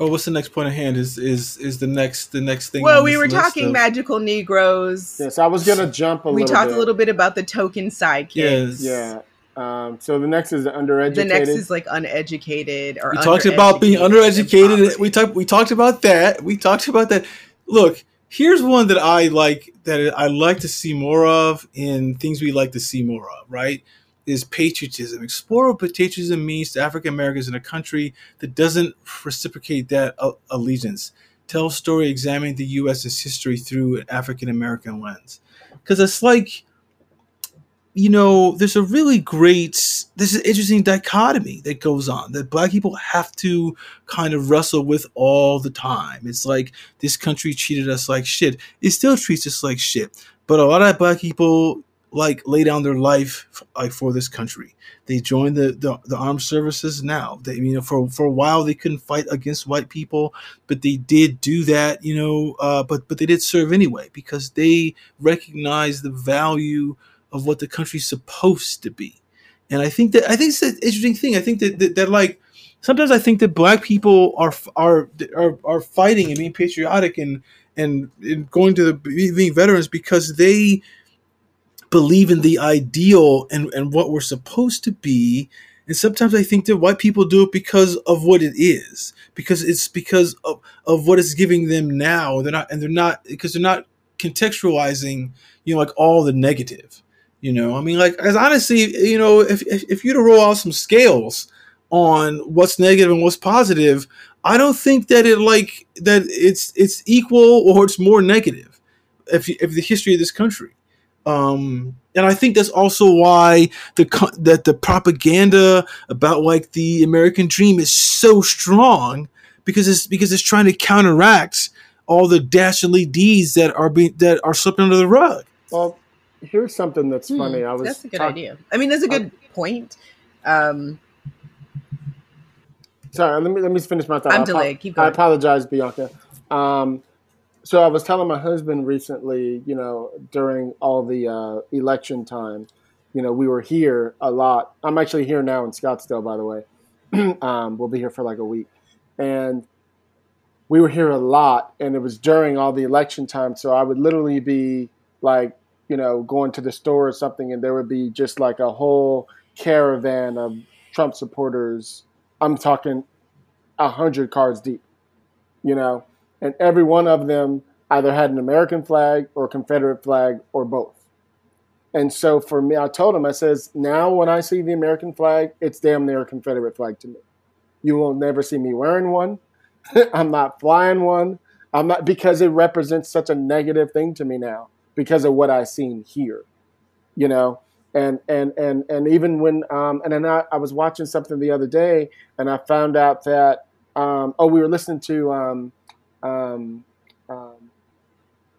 Oh, what's the next point of hand? Is is is the next the next thing? Well, on we this were list talking of- magical Negroes. Yes, I was gonna jump a we little We talked bit. a little bit about the token sidekicks. Yes. Yeah. Um, so the next is the undereducated. The next is like uneducated or We talked about being undereducated. We talked. We talked about that. We talked about that. Look, here's one that I like that I like to see more of in things we like to see more of. Right? Is patriotism. Explore what patriotism means to African Americans in a country that doesn't reciprocate that allegiance. Tell a story examining the U.S.'s history through an African American lens. Because it's like you know, there's a really great, there's an interesting dichotomy that goes on that black people have to kind of wrestle with all the time. It's like this country treated us like shit. It still treats us like shit. But a lot of black people like lay down their life like for this country. They join the, the, the armed services now. They you know for for a while they couldn't fight against white people, but they did do that. You know, uh, but but they did serve anyway because they recognize the value of what the country's supposed to be. And I think that I think it's an interesting thing. I think that that, that like sometimes I think that black people are are are, are fighting and being patriotic and, and and going to the being veterans because they believe in the ideal and, and what we're supposed to be. And sometimes I think that white people do it because of what it is, because it's because of, of what it's giving them now. They're not, and they're not, because they're not contextualizing, you know, like all the negative. You know, I mean, like, as honestly, you know, if, if, if you to roll out some scales on what's negative and what's positive, I don't think that it like that it's it's equal or it's more negative if if the history of this country. Um, and I think that's also why the that the propaganda about like the American dream is so strong because it's because it's trying to counteract all the dastardly deeds that are being that are swept under the rug. Well, here's something that's Hmm, funny. I was that's a good talk- idea. I mean, that's a good point. Um, Sorry, let me let me finish my thought. I'm I apo- delayed. Keep I apologize, Bianca. Um, so I was telling my husband recently, you know, during all the uh, election time, you know, we were here a lot. I'm actually here now in Scottsdale, by the way. *clears throat* um, we'll be here for like a week, and we were here a lot, and it was during all the election time. So I would literally be like, you know, going to the store or something, and there would be just like a whole caravan of Trump supporters. I'm talking a hundred cars deep, you know, and every one of them either had an American flag or Confederate flag or both. And so for me, I told him, I says, now when I see the American flag, it's damn near a Confederate flag to me. You will never see me wearing one. *laughs* I'm not flying one. I'm not because it represents such a negative thing to me now because of what I've seen here, you know. And and and and even when um, and then I, I was watching something the other day and I found out that um, oh we were listening to um, um, um,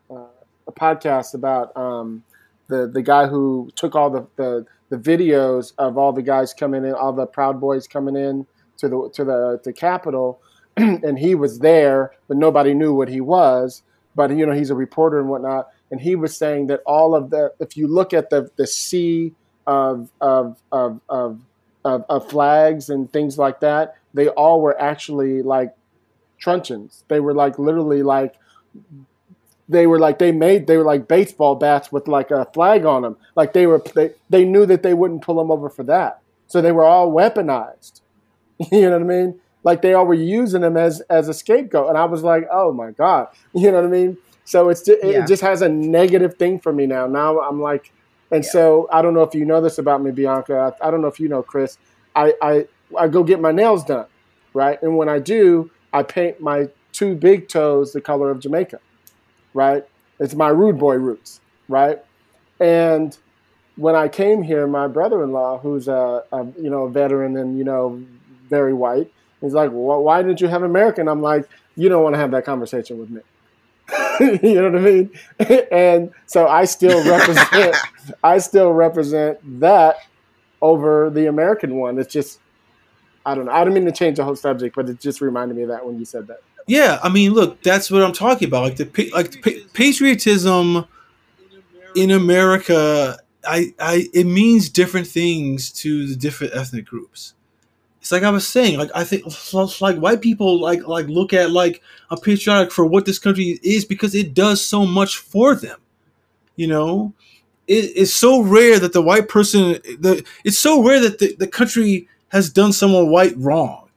uh, a podcast about um, the the guy who took all the, the the videos of all the guys coming in, all the Proud Boys coming in to the to the to Capitol, *clears throat* and he was there, but nobody knew what he was. But you know, he's a reporter and whatnot, and he was saying that all of the, if you look at the the sea of of of of, of, of flags and things like that, they all were actually like truncheons. They were like literally like they were like they made they were like baseball bats with like a flag on them. Like they were they, they knew that they wouldn't pull them over for that. So they were all weaponized. *laughs* You know what I mean? Like they all were using them as as a scapegoat. And I was like, "Oh my god." *laughs* You know what I mean? So it's ju- Yeah. it just has a negative thing for me now. Now I'm like and Yeah. so I don't know if you know this about me Bianca. I, I don't know if you know Chris. I, I I go get my nails done, right? And when I do, I paint my two big toes the color of Jamaica right? It's my rude boy roots, right? And when I came here, my brother-in-law, who's a, a you know a veteran and you know very white, he's like, well, "Why didn't you have American?" I'm like, "You don't want to have that conversation with me." *laughs* you know what I mean? *laughs* and so I still represent *laughs* I still represent that over the American one. It's just I don't know. I don't mean to change the whole subject, but it just reminded me of that when you said that. Yeah, I mean, look, that's what I'm talking about. Like the like the pa- patriotism in America, I, I it means different things to the different ethnic groups. It's like I was saying, like I think like white people like like look at like a patriotic for what this country is because it does so much for them, you know. it, it's so rare that the white person the it's so rare that the, the country has done someone white wrong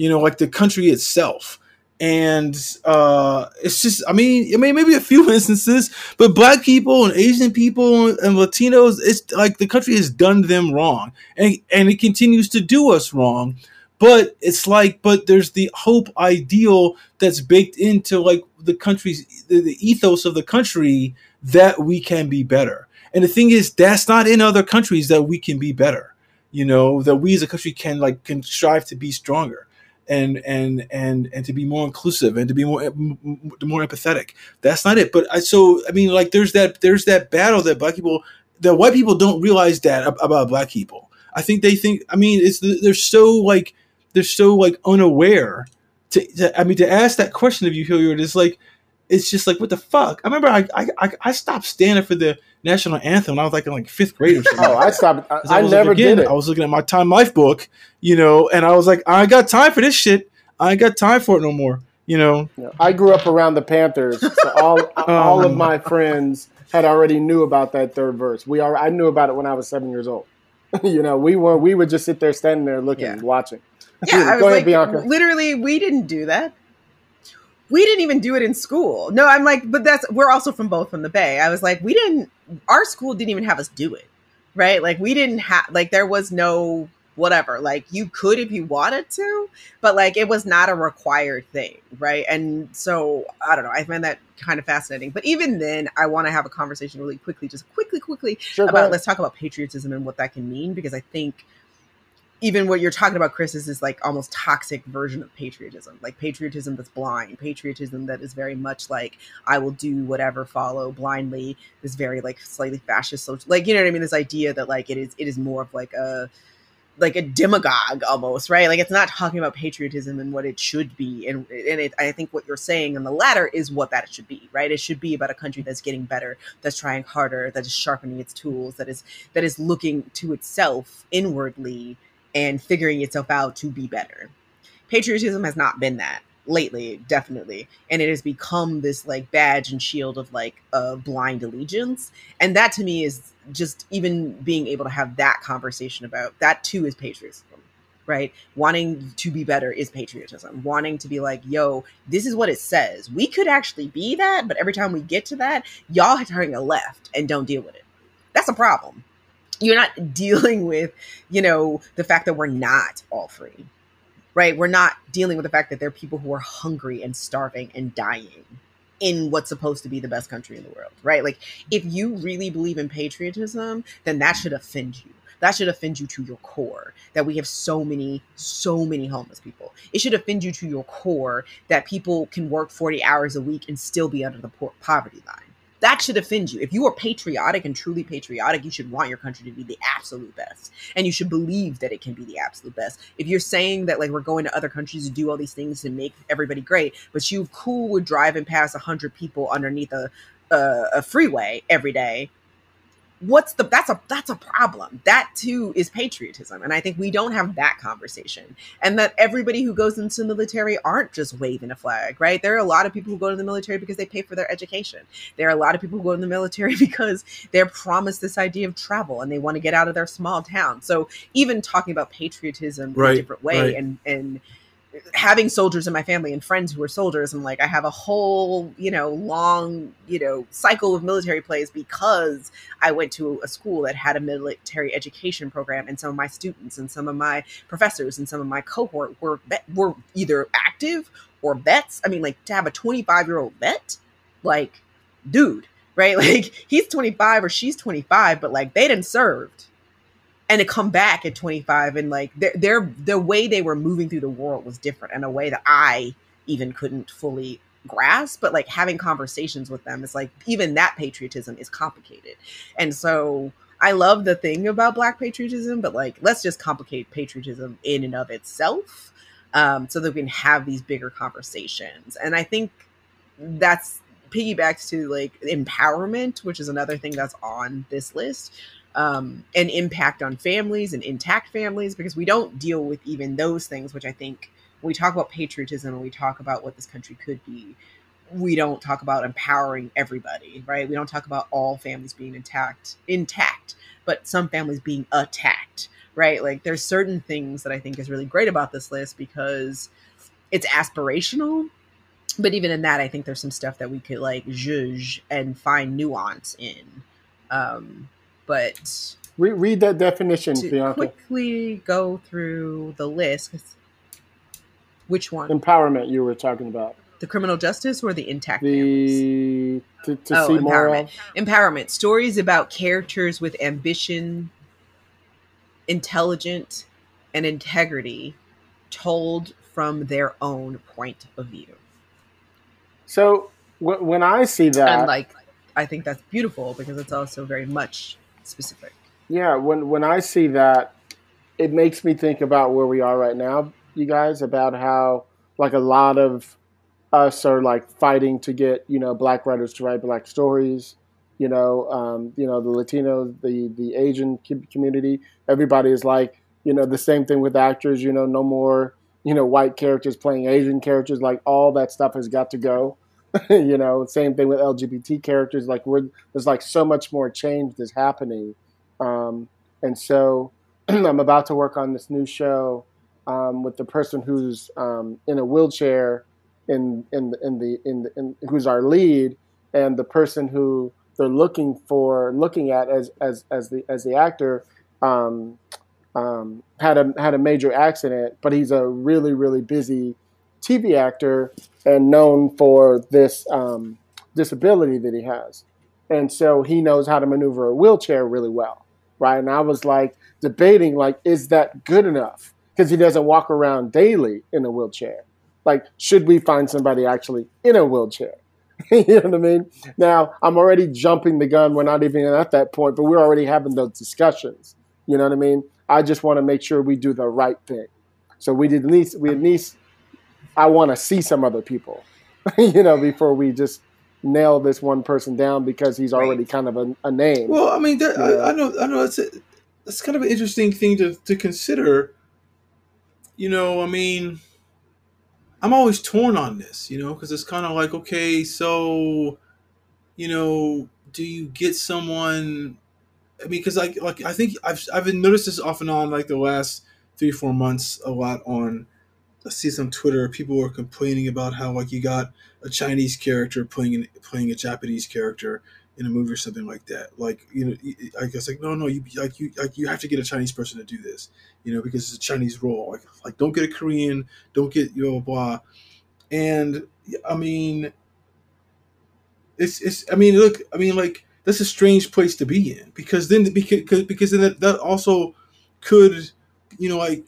you know like the country itself. And uh it's just i mean i mean maybe a few *laughs* instances but black people and asian people and latinos it's like the country has done them wrong. And and it continues to do us wrong. But it's like but there's the hope ideal that's baked into like the country's the, the ethos of the country that we can be better. And the thing is, that's not in other countries that we can be better. You know, that we as a country can like can strive to be stronger and and and and to be more inclusive and to be more more empathetic. That's not it. But I so I mean, like there's that there's that battle that black people, that white people don't realize that about black people. I think they think. I mean, it's they're so like they're so like unaware. To, to I mean, to ask that question of you, Hilliard, is like it's just like what the fuck. I remember I I I stopped standing for the national anthem when I was like in like fifth grade or something. *laughs* oh, I stopped. I, I, I never like, again, did it. I was looking at my Time Life book, you know, and I was like, I got time for this shit. I ain't got time for it no more. You know, I grew up around the Panthers, so all *laughs* all of um, my friends had already knew about that third verse. We are I knew about it when I was seven years old. *laughs* you know, we were we would just sit there standing there looking, Yeah. watching. Yeah, I was Go ahead, like, Bianca. literally, we didn't do that. We didn't even do it in school. No, I'm like, but that's we're also from both from the Bay. I was like, we didn't. Our school didn't even have us do it, right? Like, we didn't have like there was no whatever. Like, you could if you wanted to, but like it was not a required thing, right? And so I don't know. I find that kind of fascinating. But even then, I want to have a conversation really quickly, just quickly, quickly Sure, about let's talk about patriotism and what that can mean because I think even what you're talking about, Chris, is this like almost toxic version of patriotism, like patriotism that's blind, patriotism that is very much like I will do whatever, follow blindly. This very like slightly fascist, social, like you know what I mean. This idea that like it is it is more of like a like a demagogue almost, right? Like it's not talking about patriotism and what it should be, and and it, I think what you're saying in the latter is what that should be, right? It should be about a country that's getting better, that's trying harder, that is sharpening its tools, that is that is looking to itself inwardly and figuring itself out to be better. Patriotism has not been that lately, definitely, and it has become this like badge and shield of like a blind allegiance, and that to me is just even being able to have that conversation about that too is patriotism. Right? Wanting to be better is patriotism. Wanting to be like, yo, this is what it says. We could actually be that, but every time we get to that, y'all are turning a left and don't deal with it. That's a problem. You're not *laughs* dealing with you know, the fact that we're not all free, right? We're not dealing with the fact that there are people who are hungry and starving and dying in what's supposed to be the best country in the world, right? Like, if you really believe in patriotism, then that should offend you. That should offend you to your core that we have so many, so many homeless people. It should offend you to your core that people can work 40 hours a week and still be under the poverty line that should offend you. If you are patriotic and truly patriotic, you should want your country to be the absolute best. And you should believe that it can be the absolute best. If you're saying that like we're going to other countries to do all these things to make everybody great, but you cool with driving past 100 people underneath a a, a freeway every day, what's the that's a that's a problem. That too is patriotism. And i think we don't have that conversation. And that everybody who goes into the military aren't just waving a flag right? There are a lot of people who go to the military because they pay for their education. There are a lot of people who go to the military *laughs* because they're promised this idea of travel and they want to get out of their small town. So even talking about patriotism in a different way right. and and having soldiers in my family and friends who are soldiers i'm like i have a whole you know long you know cycle of military plays because I went to a school that had a military education program, and some of my students and some of my professors and some of my cohort were were either active or vets. I mean, like to have a 25 year old vet, like, dude, right? *laughs* Like he's 25 or she's 25, but like they didn't served, and to come back at 25 and like their their the way they were moving through the world was different in a way that I even couldn't fully grasp but like having conversations with them is like even that patriotism is complicated. And so i love the thing about black patriotism but like let's just complicate patriotism in and of itself um, so that we can have these bigger conversations. And i think that's piggybacks to like empowerment which is another thing that's on this list um, and impact on families and intact families because we don't deal with even those things which i think when we talk about patriotism and we talk about what this country could be we don't talk about empowering everybody, right? We don't talk about all families being intact, intact, but some families being attacked, right? Like there's certain things that I think is really great about this list because it's aspirational, but even in that, I think there's some stuff that we could like judge and find nuance in. Um, but Re- read that definition, to Bianca. quickly go through the list. which one? Empowerment you were talking about. The criminal justice or the intact families? The to, to Oh, see more empowerment. Empowerment. Stories about characters with ambition, intelligent, and integrity told from their own point of view. So w- when I see that, and like, I think that's beautiful because it's also very much specific. yeah, when when I see that, it makes me think about where we are right now, you guys, about how like a lot of us are like fighting to get you know black writers to write black stories. You know, um, you know the Latino, the the Asian community. Everybody is like, you know, the same thing with actors. You know, no more you know white characters playing Asian characters. Like all that stuff has got to go. *laughs* you know, same thing with LGBT characters. Like we're there's like so much more change that's happening, um, and so *clears throat* I'm about to work on this new show um, with the person who's um, in a wheelchair in in in the in, the, in who's our lead, and the person who they're looking for looking at as as as the as the actor. Um, um, had a had a major accident, but he's a really really busy TV actor and known for this um, disability that he has, and so he knows how to maneuver a wheelchair really well, right? And I was like debating, like, is that good enough? Because he doesn't walk around daily in a wheelchair. Like, should we find somebody actually in a wheelchair? *laughs* you know what I mean? Now I'm already jumping the gun. We're not even at that point, but we're already having those discussions. You know what I mean? I just want to make sure we do the right thing. So we did at least we at least I want to see some other people, *laughs* you know, before we just nail this one person down because he's already kind of a, a name. Well, I mean, that, Yeah. I, I know, I know, it's a, that's kind of an interesting thing to to consider. You know, I mean, I'm always torn on this, you know, because it's kind of like, okay, so, you know, do you get someone? I mean, because like, like I think I've I've been noticed this off and on like the last three four months a lot on. I see some Twitter. People were complaining about how like you got a Chinese character playing an, playing a Japanese character in a movie or something like that. Like you know, I guess like no, no, you like you like you have to get a Chinese person to do this, you know, because it's a Chinese role. Like like don't get a Korean, don't get you know blah. And I mean, it's it's. I mean, look, I mean, like that's a strange place to be in because then because because then that, that also could you know like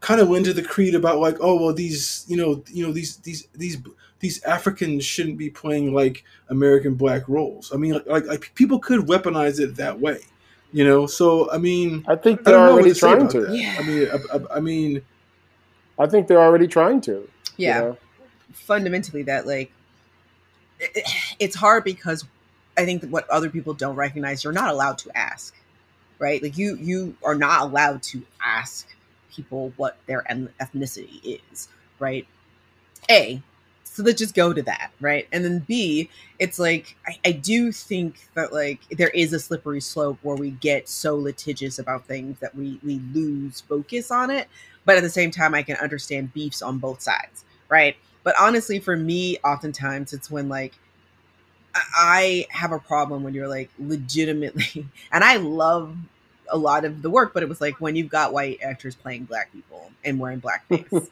kind of lend to the creed about like oh well these you know you know these these these these Africans shouldn't be playing like American black roles. I mean, like, like, like people could weaponize it that way, you know. So I mean, I think I they're don't know what already to trying to. Yeah. I mean, I, I, I mean, I think they're already trying to. you Yeah. know? fundamentally that like it, it's hard because i think that what other people don't recognize you're not allowed to ask right like you you are not allowed to ask people what their ethnicity is right? A so let's just go to that right? And then b it's like I, I do think that like there is a slippery slope where we get so litigious about things that we we lose focus on it but at the same time i can understand beefs on both sides right? But honestly for me oftentimes it's when like i have a problem when you're like legitimately *laughs* and i love a lot of the work but it was like when you've got white actors playing black people and wearing blackface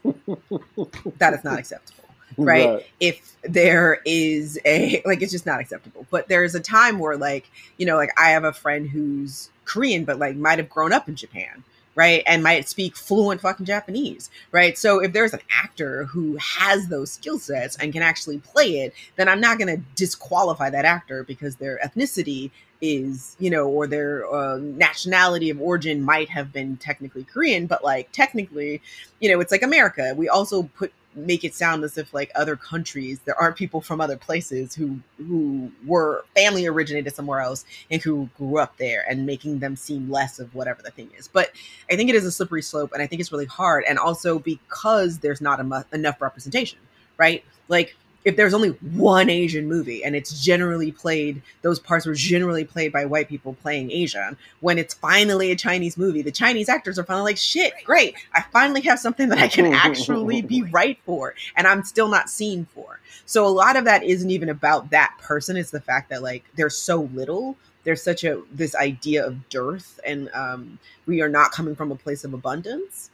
*laughs* that is not acceptable right? if there is a like it's just not acceptable. But there's a time where like you know like i have a friend who's korean but like might have grown up in japan right and might speak fluent fucking japanese right? So if there's an actor who has those skill sets and can actually play it then i'm not going to disqualify that actor because their ethnicity is you know or their uh, nationality of origin might have been technically korean but like technically you know it's like america. We also put make it sound as if like other countries there aren't people from other places who who were family originated somewhere else and who grew up there and making them seem less of whatever the thing is. But i think it is a slippery slope and i think it's really hard and also because there's not emu- enough representation right? Like if there's only one Asian movie and it's generally played, those parts were generally played by white people playing Asian. When it's finally a Chinese movie, the Chinese actors are finally like, shit, great. I finally have something that I can *laughs* actually be right for and I'm still not seen for. So a lot of that isn't even about that person. It's the fact that like there's so little. There's such a this idea of dearth and um, we are not coming from a place of abundance.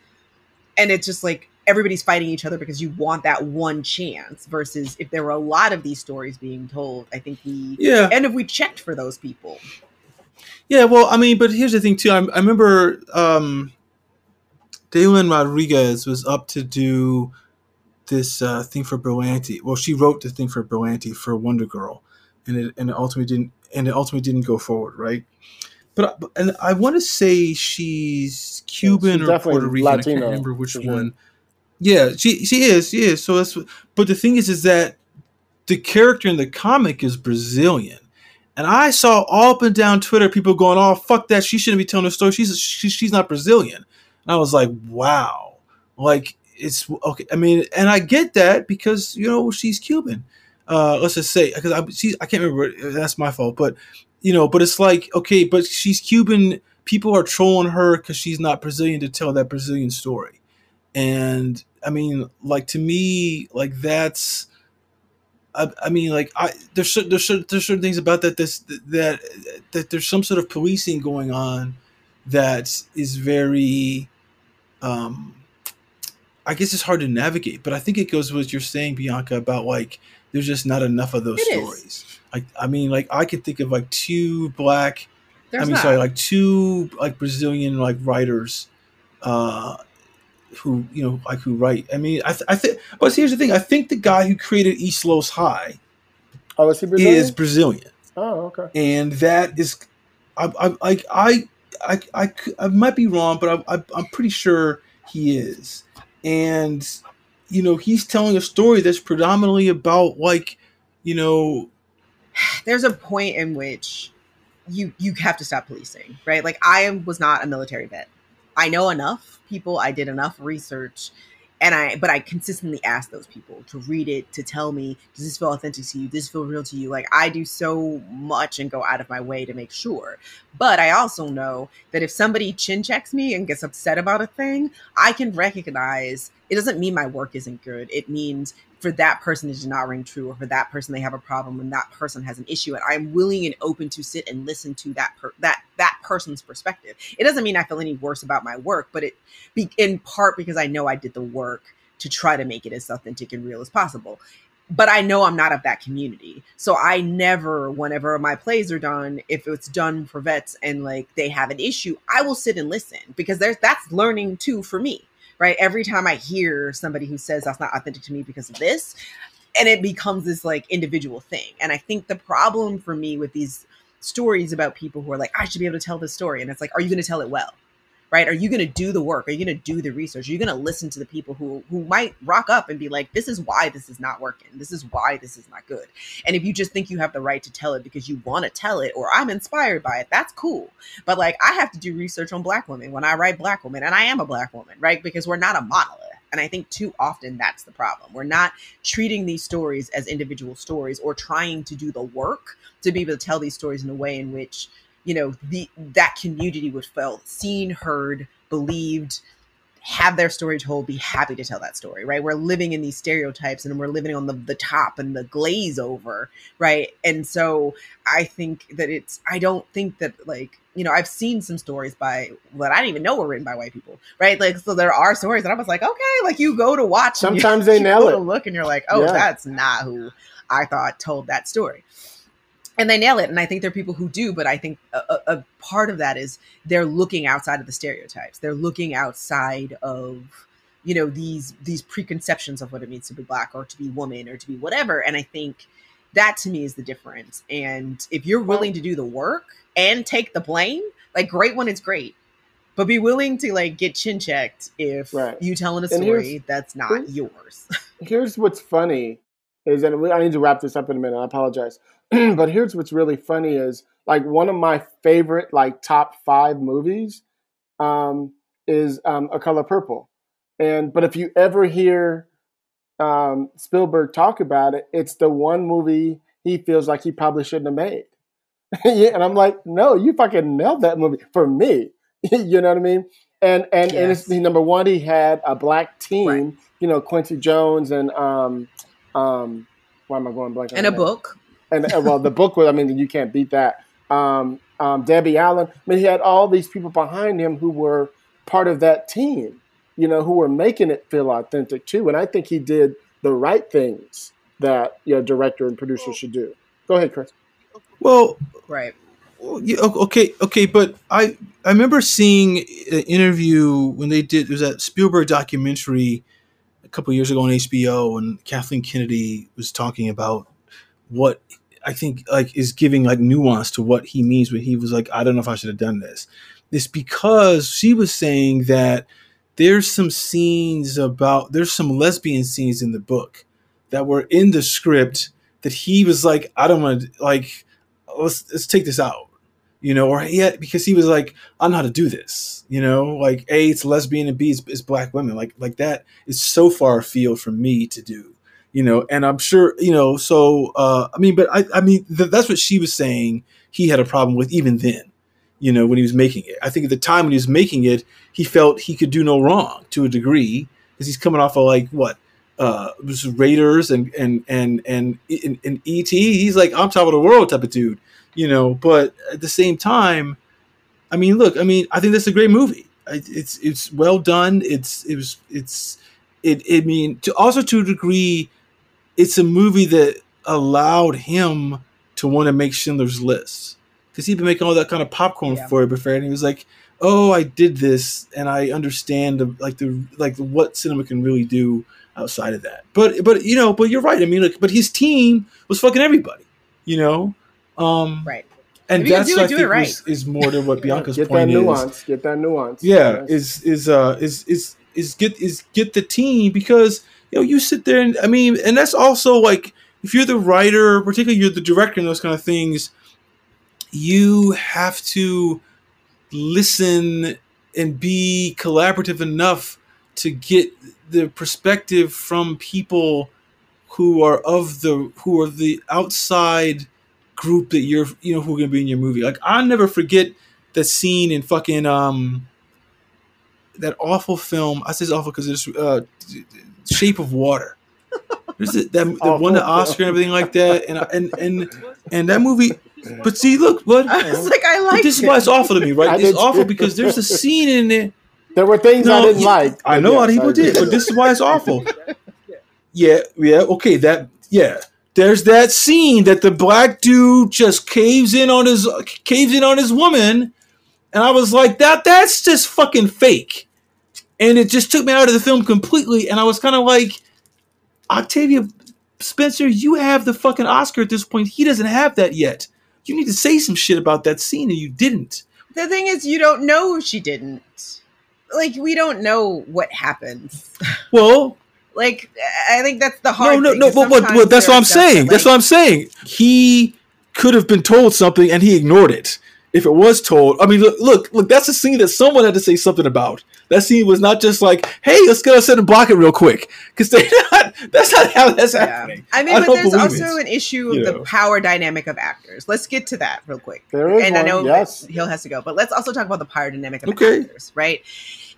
And it's just like everybody's fighting each other because you want that one chance versus if there were a lot of these stories being told i think we Yeah. and if we checked for those people Yeah, well, I mean, but here's the thing too. I, I remember um, Dailyn Rodriguez was up to do this uh, thing for Berlanti. Well, she wrote the thing for Berlanti for Wonder Girl, and it and it ultimately didn't and it ultimately didn't go forward, right? But but- and I want to say she's Cuban she's or Puerto Rican. I can't remember which for sure. one. Yeah, she she is. She is. So that's. But the thing is, is that the character in the comic is Brazilian. And I saw all up and down Twitter people going, "Oh, fuck that! She shouldn't be telling the story. She's she, she's not Brazilian." And I was like, "Wow!" Like it's okay. I mean, and I get that because you know she's Cuban. Uh, let's just say because I she's, I can't remember. That's my fault. But you know, but it's like okay, but she's Cuban. People are trolling her because she's not Brazilian to tell that Brazilian story. And I mean, like to me, like that's. I, I mean, like I there's there's there's certain things about that this that that there's some sort of policing going on that is very, um, I guess it's hard to navigate. But I think it goes with what you're saying, Bianca, about like there's just not enough of those It is. stories. Like I mean, like I could think of like two black there's I mean, not. sorry, like two like Brazilian like writers, uh, who you know like who write. I mean, I th- I think, but here's the thing: I think the guy who created East Los High Oh, is he Brazilian? is Brazilian, oh, okay. and that is, I I like I I I, c- I might be wrong, but I, I I'm pretty sure he is, and you know he's telling a story that's predominantly about like, you know, there's a point in which you you have to stop policing right like i am- was not a military vet i know enough people i did enough research and i but i consistently ask those people to read it to tell me does this feel authentic to you? Does this feel real to you? Like i do so much and go out of my way to make sure. But i also know that if somebody chin checks me and gets upset about a thing i can recognize it doesn't mean my work isn't good. It means for that person it did not ring true or for that person they have a problem and that person has an issue. And i'm willing and open to sit and listen to that per- that that person's perspective. It doesn't mean i feel any worse about my work but it be in part because i know i did the work to try to make it as authentic and real as possible. But i know i'm not of that community. So i never whenever my plays are done if it's done for vets and like they have an issue i will sit and listen because there's that's learning too for me right? Every time I hear somebody who says that's not authentic to me because of this, and it becomes this like individual thing. And I think the problem for me with these stories about people who are like, I should be able to tell this story, and it's like, are you going to tell it well? Right? Are you going to do the work? Are you going to do the research? Are you going to listen to the people who who might rock up and be like, this is why this is not working. This is why this is not good. And if you just think you have the right to tell it because you want to tell it or I'm inspired by it, that's cool. But like I have to do research on black women when I write black women, and I am a black woman, right? Because we're not a monolith. And I think too often that's the problem. We're not treating these stories as individual stories or trying to do the work to be able to tell these stories in a way in which, you know, the that community would feel seen, heard, believed, have their story told, be happy to tell that story, right? We're living in these stereotypes and we're living on the, the top and the glaze over, right? And so I think that it's, I don't think that like, you know, I've seen some stories by that I didn't even know were written by white people, right? Like, so there are stories that I was like, okay, like you go to watch, and *laughs* you- Sometimes they you nail it. look, and you're like, oh, Yeah. that's not who I thought told that story. And they nail it, and I think there are people who do, but I think a, a, part of that is they're looking outside of the stereotypes. They're looking outside of you know these these preconceptions of what it means to be black or to be woman or to be whatever. And I think that to me is the difference. And if you're willing to do the work and take the blame, like great when it's great, but be willing to like get chin checked if Right. you telling a story that's not here's- yours. *laughs* here's what's funny is and I need to wrap this up in a minute. I apologize, *clears throat* but here's what's really funny is like one of my favorite like top five movies um, is um, A Color Purple, and but if you ever hear um, Spielberg talk about it, it's the one movie he feels like he probably shouldn't have made. *laughs* yeah, and I'm like, no, you fucking nailed that movie for me. *laughs* you know what I mean? And and, and it's Yes. number one, he had a black team. Right. You know, Quincy Jones and um, um, why am I going blank? And a book. And uh, well, the book was. I mean, you can't beat that. Um, um, Debbie Allen. I mean, he had all these people behind him who were part of that team. You know, who were making it feel authentic too. And I think he did the right things that your director and producer should do. Go ahead, Chris. Well, Right. Yeah, okay, okay, but I I remember seeing an interview when they did there was that Spielberg documentary a couple years ago on HBO, and Kathleen Kennedy was talking about what I think like is giving like nuance to what he means when he was like, I don't know if I should have done this. It's because she was saying that there's some scenes about there's some lesbian scenes in the book that were in the script that he was like, I don't want to like let's let's take this out you know, or yeah, because he was like, I know how to do this, you know, like A, it's lesbian and B, it's, it's black women, like like that is so far afield for me to do, you know, and I'm sure, you know, so uh, I mean, but I I mean th- that's what she was saying. He had a problem with even then, you know, when he was making it. I think at the time when he was making it, he felt he could do no wrong to a degree because he's coming off of like what uh Raiders and and and and in ET. He's like I'm top of the world type of dude you know but at the same time i mean look i mean i think that's a great movie it's it's well done it's it was it's it i mean to also to a degree it's a movie that allowed him to want to make schindler's list because he'd been making all that kind of popcorn Yeah. for it before and he was like oh i did this and i understand the, like the like what cinema can really do outside of that but but you know but you're right i mean like but his team was fucking everybody you know um Right. and If you can that's do I it, do think right. is, is more than what *laughs* Bianca's point. Get that point is. nuance. Get that nuance. Yeah, Yes. is is uh is is is get is get the team because you know you sit there and I mean and that's also like if you're the writer, particularly you're the director and those kind of things, you have to listen and be collaborative enough to get the perspective from people who are of the who are the outside group that you're you know who are gonna be in your movie. Like I'll never forget the scene in fucking um that awful film. I say it's awful because it's uh Shape of Water. There's the, that, that won the Awful Oscar and everything like that, and and and and that movie. But see, look, what? I was like, I like this is why it's awful to me, right? It's awful because there's a scene in there. There were things I didn't you- like. I know yes, how people I agree. did, but this is why it's awful. *laughs* Yeah, yeah, okay, that yeah. There's that scene that the black dude just caves in on his caves in on his woman, and I was like, that that's just fucking fake. And it just took me out of the film completely, and I was kind of like, Octavia Spencer, you have the fucking Oscar at this point. He doesn't have that yet. You need to say some shit about that scene, and you didn't. The thing is, you don't know she didn't. Like, we don't know what happens. *laughs* Well, Like, I think that's the No, hard. no, thing, no. But, but, but that's what I'm stuff that, saying. That's what I'm saying. He could have been told something and he ignored it. If it was told, I mean, look, look, look. That's a scene that someone had to say something about. That scene was not just like, "Hey, let's go outside and block it real quick," because they *laughs* not. That's not how that's Yeah. happening. I mean, I but there's also it. an issue of You the know. power dynamic of actors. Let's get to that real quick. There is and I know yes. Hill has to go, but let's also talk about the power dynamic of Okay. actors, right?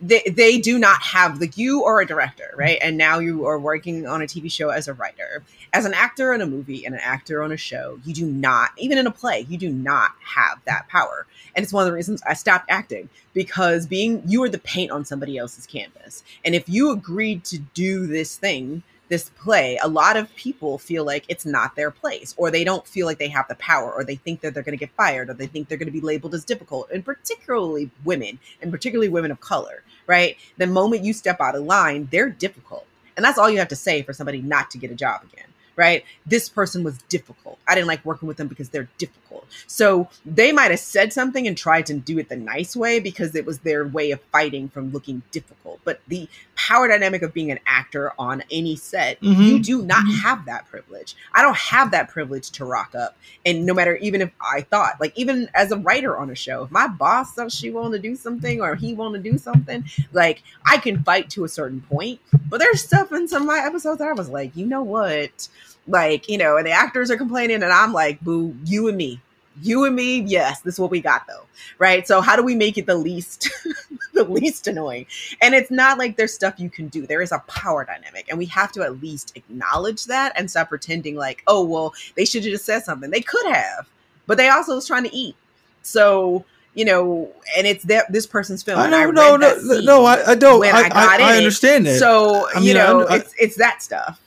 They, they do not have like you are a director, right? And now you are working on a TV show as a writer. As an actor in a movie and an actor on a show, you do not, even in a play, you do not have that power. And it's one of the reasons I stopped acting because being you are the paint on somebody else's canvas. And if you agreed to do this thing, this play, a lot of people feel like it's not their place, or they don't feel like they have the power, or they think that they're going to get fired, or they think they're going to be labeled as difficult, and particularly women, and particularly women of color, right? The moment you step out of line, they're difficult. And that's all you have to say for somebody not to get a job again, right? This person was difficult. I didn't like working with them because they're difficult. So they might have said something and tried to do it the nice way because it was their way of fighting from looking difficult. But the power dynamic of being an actor on any set, Mhm. you do not have that privilege. I don't have that privilege to rock up. And no matter, even if I thought, like, even as a writer on a show, if my boss says she wanted to do something or he wanted to do something, like, I can fight to a certain point. But there's stuff in some of my episodes that I was like, you know what? Like, you know, and the actors are complaining, and I'm like, boo, you and me. You and me, yes, this is what we got though. Right. So how do we make it the least *laughs* the least annoying? And it's not like there's stuff you can do. There is a power dynamic, and we have to at least acknowledge that and stop pretending like, oh, well, they should have just said something. They could have, but they also was trying to eat. So, you know, and it's that this person's film. I know, no, that no, no, I, I don't. when I, I got I, in I it. understand that. So, I you mean, I know, it's it's that stuff.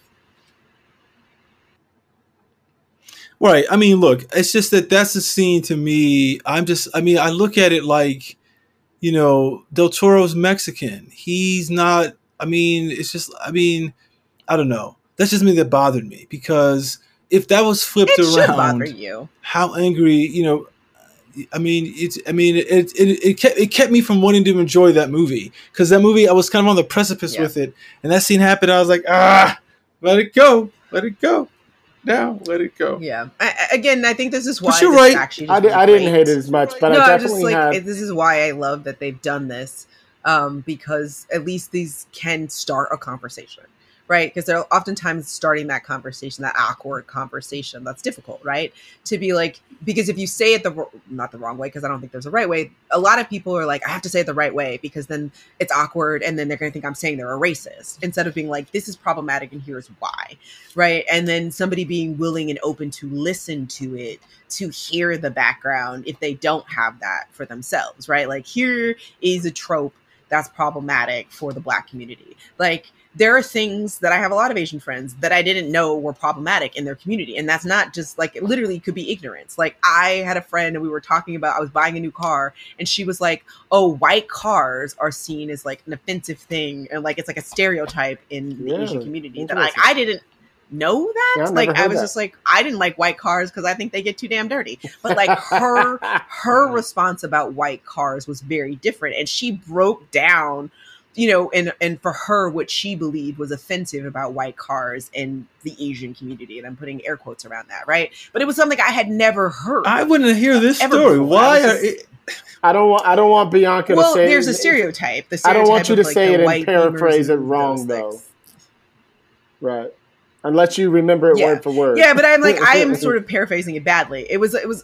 Right. I mean, look, it's just that that's a scene to me. I'm just, I mean, I look at it like, you know, Del Toro's Mexican. He's not, I mean, it's just, I mean, I don't know. That's just me that bothered me because if that was flipped It around, bother you. how angry, you know, I mean, it's, I mean, it, it, it kept, it kept me from wanting to enjoy that movie because that movie, I was kind of on the precipice Yeah. with it. And that scene happened. I was like, ah, let it go. Let it go. Now, let it go. Yeah. I, I- again, I think this is why But you're right. actually I, just I didn't hate it as much, but no, I I'm just definitely like had. this is why I love that they've done this um, because at least these can start a conversation, right? Because they're oftentimes starting that conversation, that awkward conversation that's difficult, right? To be like, because if you say it the not the wrong way, because I don't think there's a right way. A lot of people are like, I have to say it the right way because then it's awkward, and then they're going to think I'm saying they're a racist instead of being like, this is problematic, and here's why, right? And then somebody being willing and open to listen to it to hear the background if they don't have that for themselves, right? Like, here is a trope that's problematic for the black community. Like, there are things that I have a lot of Asian friends that I didn't know were problematic in their community. And that's not just like, it literally could be ignorance. Like, I had a friend and we were talking about, I was buying a new car and she was like, oh, white cars are seen as like an offensive thing. And like, it's like a stereotype in the Yeah, Asian community that like. I didn't know that. Yeah, like, I was that. just like, I didn't like white cars because I think they get too damn dirty. But like, her *laughs* her response about white cars was very different and she broke down you know and and for her what she believed was offensive about white cars in the asian community and i'm putting air quotes around that right but it was something i had never heard I wouldn't hear this Ever story. before. Why I was are just- it, I don't want. I don't want Bianca well to say. Well, there's a stereotype the I don't want you of, to like, say the it and white paraphrase beamers it wrong, though. things. Right. Unless you remember it Yeah. word for word. Yeah, but I'm like *laughs* I am sort of paraphrasing it badly. It was it was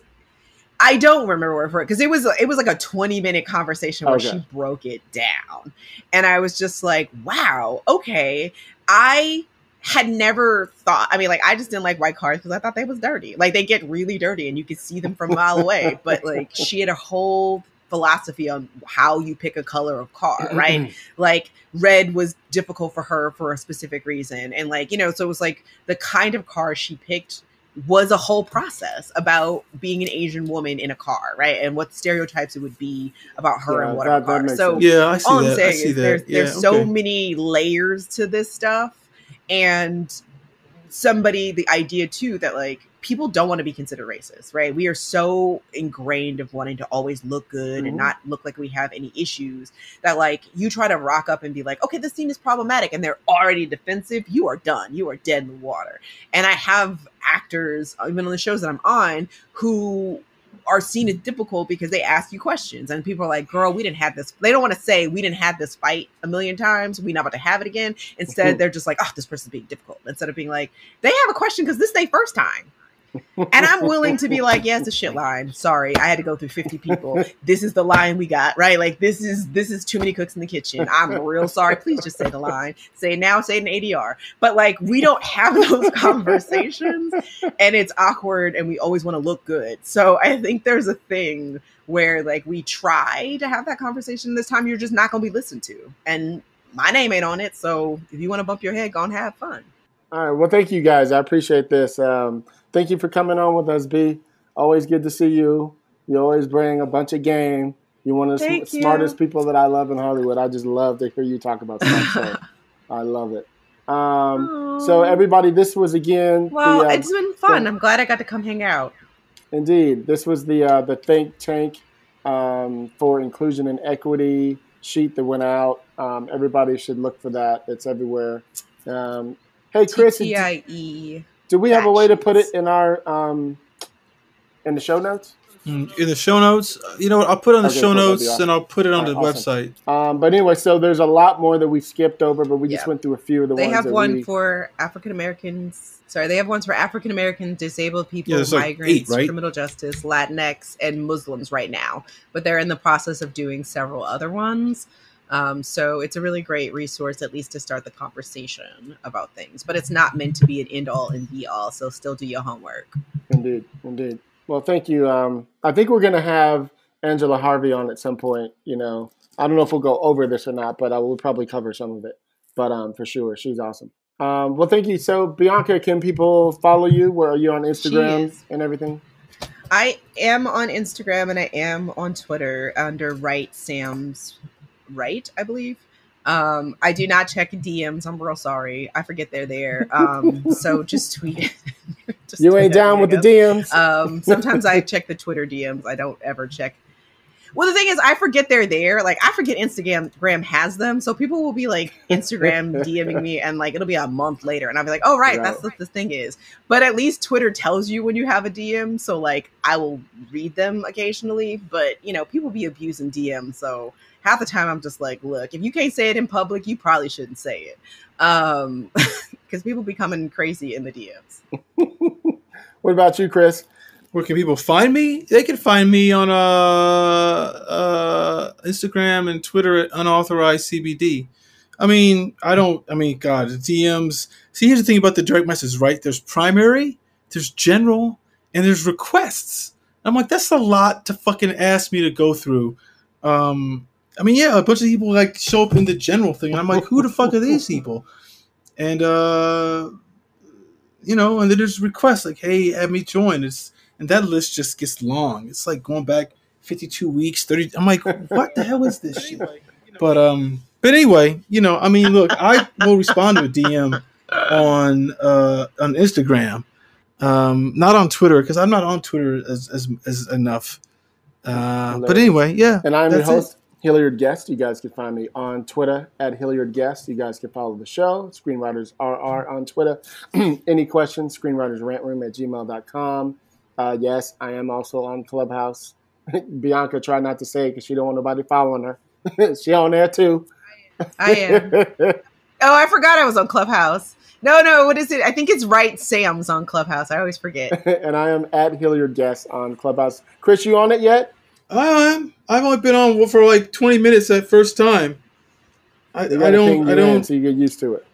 I don't remember word for it because it was it was like a 20 minute conversation where Okay. she broke it down. And I was just like, wow, okay. I had never thought I mean like I just didn't like white cars because I thought they was dirty. Like they get really dirty and you could see them from a mile away. *laughs* But like she had a whole philosophy on how you pick a color of car, right? like red was difficult for her for a specific reason and like you know so it was like the kind of car she picked was a whole process about being an asian woman in a car right and what stereotypes it would be about her Yeah, and whatever that- that car makes so sense. yeah, I see all i'm that. I saying see is that. there's, yeah, there's so many layers to this stuff and somebody the idea too that like people don't want to be considered racist right? We are so ingrained of wanting to always look good Mhm. and not look like we have any issues that like you try to rock up and be like okay this scene is problematic and they're already defensive you are done you are dead in the water. And i have actors even on the shows that i'm on who are seen as difficult because they ask you questions and people are like girl we didn't have this they don't want to say we didn't have this fight a million times we not about to have it again. Instead they're just like oh this person's being difficult instead of being like they have a question because this is their first time and I'm willing to be like, yeah, it's a shit line. Sorry, I had to go through 50 people. This is the line we got, right? Like this is this is too many cooks in the kitchen. I'm real sorry. Please just say the line. Say it now, say it in ADR. But like we don't have those *laughs* conversations and it's awkward and we always want to look good. So I think there's a thing where like we try to have that conversation this time you're just not gonna be listened to. And my name ain't on it. So if you want to bump your head, go and have fun. All right. Well, thank you guys. I appreciate this. Um, thank you for coming on with us, B. Always good to see you. You always bring a bunch of game. You're one of the sm- you. smartest people that I love in Hollywood. I just love to hear you talk about *laughs* stuff. So I love it. Um, so everybody, this was again. Well, the, uh, it's been fun. the- I'm glad I got to come hang out. Indeed, this was the uh, the think tank um, for inclusion and equity sheet that went out. Um, everybody should look for that. It's everywhere. Um, hey, Chris, do, TIE. Do we have a way to put it in our um, in the show notes? Mm, In the show notes, you know what? I'll put it on the Okay, show cool, notes awesome. and I'll put it on All the awesome. website. Um, but anyway, so there's a lot more that we skipped over, but we just went through a few of the They ones have that one we, for African Americans. Sorry, they have ones for African American, disabled people, Yeah, there's like migrants, eight, right? criminal justice, Latinx, and Muslims right now. But they're in the process of doing several other ones. Um, so it's a really great resource, at least to start the conversation about things. But it's not meant to be an end all and be all. So still do your homework. Indeed, indeed. Well, thank you. Um, I think we're going to have Angela Harvey on at some point. You know, I don't know if we'll go over this or not, but I will probably cover some of it. But um, for sure, she's awesome. Um, well, thank you. So, Bianca, can people follow you? Where are you on Instagram and everything? I am on Instagram and I am on Twitter under Right Sam's Right, I believe. Um, I do not check DMs. I'm real sorry. I forget they're there. Um, so *laughs* just tweet. it. *laughs* Just You tweet ain't down with the. DMs. Um, sometimes I *laughs* check the Twitter DMs. I don't ever check. Well, the thing is, I forget they're there. Like, I forget Instagram Gram has them, so people will be like *laughs* Instagram DMing me, and like it'll be a month later, and I'll be like, "Oh, right, that's what the thing is." But at least Twitter tells you when you have a DM, so like I will read them occasionally. But you know, people be abusing DMs, so half the time I'm just like, "Look, if you can't say it in public, you probably shouldn't say it," um, *laughs* because people be coming crazy in the DMs. *laughs* what about you, Chris? Where can people find me? They can find me on uh, uh, Instagram and Twitter at unauthorized CBD. I mean, I don't. I mean, God, DMs. See, here's the thing about the direct message, right? There's primary, there's general, and there's requests. I'm like, that's a lot to fucking ask me to go through. Um, I mean, yeah, a bunch of people like show up in the general thing, and I'm like, who the fuck are these people? And uh, you know, and then there's requests like, hey, have me join. It's and that list just gets long. It's like going back 52 weeks, 30. I'm like, what the hell is this *laughs* shit? But um, but anyway, you know, I mean, look, I will respond to a DM on uh on Instagram, um, not on Twitter because I'm not on Twitter as as, as enough. Uh, but anyway, yeah, And I'm your that's it. host, Hilliard Guess. You guys can find me on Twitter at Hilliard Guess. You guys can follow the show, Screenwriters RR on Twitter. *clears throat* Any questions, screenwritersrantroom at gmail.com. Uh, yes, I am also on Clubhouse. *laughs* Bianca tried not to say it because she don't want nobody following her. *laughs* she on there too. I am. *laughs* Oh, I forgot I was on Clubhouse. No, no, what is it? I think it's Right Sam's on Clubhouse. I always forget. and I am at Hilliard Guess on Clubhouse. Chris, you on it yet? I am. I've only been on for like 20 minutes that first time. I, I don't. I don't. so you get used to it.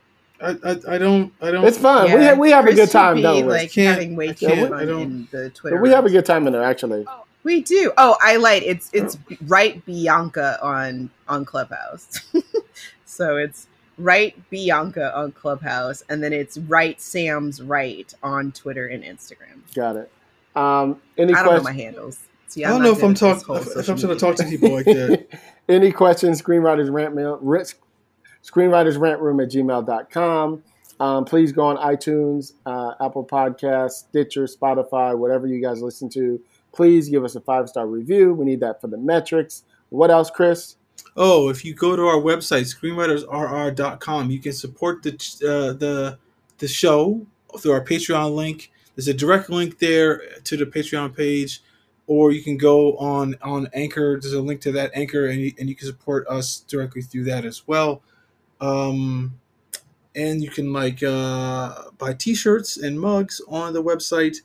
I, I, I don't. I don't. It's fun. we, Yeah, ha- we have Chris a good time, be, don't we? Like Can't- having way too much I in the Twitter. but we have a good time in there, actually. We do. Oh, I light. It's it's right Bianca on on Clubhouse. *laughs* so it's right Bianca on Clubhouse, and then it's right Sam's right on Twitter and Instagram. Got it. Um, any I don't know questions? my handles. See, I don't know if I'm good at this talking. If, if I'm trying to talk to people like that. *laughs* Any questions, screenwriters rant mail, risk, screenwriters rant room at gmail.com. Um, please go on iTunes, uh, Apple Podcasts, Stitcher, Spotify, whatever you guys listen to. Please give us a five star review. We need that for the metrics. What else, Chris? Oh, if you go to our website, screenwritersrr.com, you can support the uh, the the show through our Patreon link. There's a direct link there to the Patreon page, or you can go on on Anchor. There's a link to that Anchor, and you, and you can support us directly through that as well. Um, and you can like uh, buy T-shirts and mugs on the website,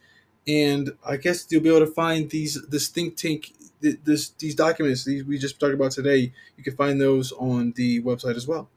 and I guess you'll be able to find these this think tank this these documents these we just talked about today. You can find those on the website as well.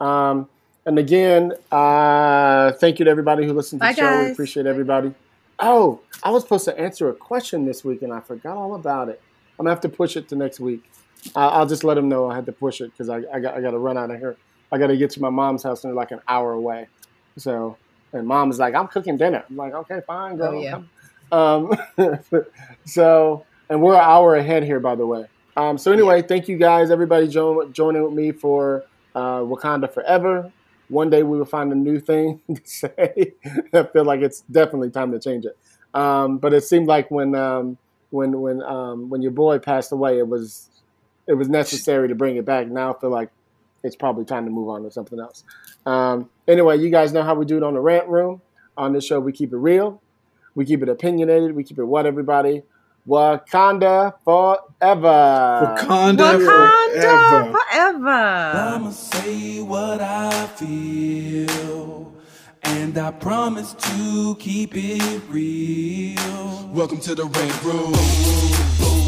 Um, and again, uh, thank you to everybody who listened to Bye, the show. We appreciate everybody. Oh, I was supposed to answer a question this week and I forgot all about it. I'm gonna have to push it to next week. I I'll just let them know I had to push it because I, I got I got to run out of here. I got to get to my mom's house and they're like an hour away. So, and mom's like, I'm cooking dinner. I'm like, okay, fine, girl. Oh, yeah. Um, *laughs* so, and we're an hour ahead here, by the way. Um, so anyway, thank you guys, everybody join, joining with me for uh, Wakanda Forever. One day we will find a new thing *laughs* to say. I feel like it's definitely time to change it. Um, but it seemed like when um, when when um, when your boy passed away, it was it was necessary to bring it back. Now I feel like it's probably time to move on to something else. Um, anyway, you guys know how we do it on the rant room. On this show, we keep it real, we keep it opinionated, we keep it what everybody. Wakanda forever. Wakanda, Wakanda forever. forever. I'ma say what I feel, and I promise to keep it real. Welcome to the Red Room.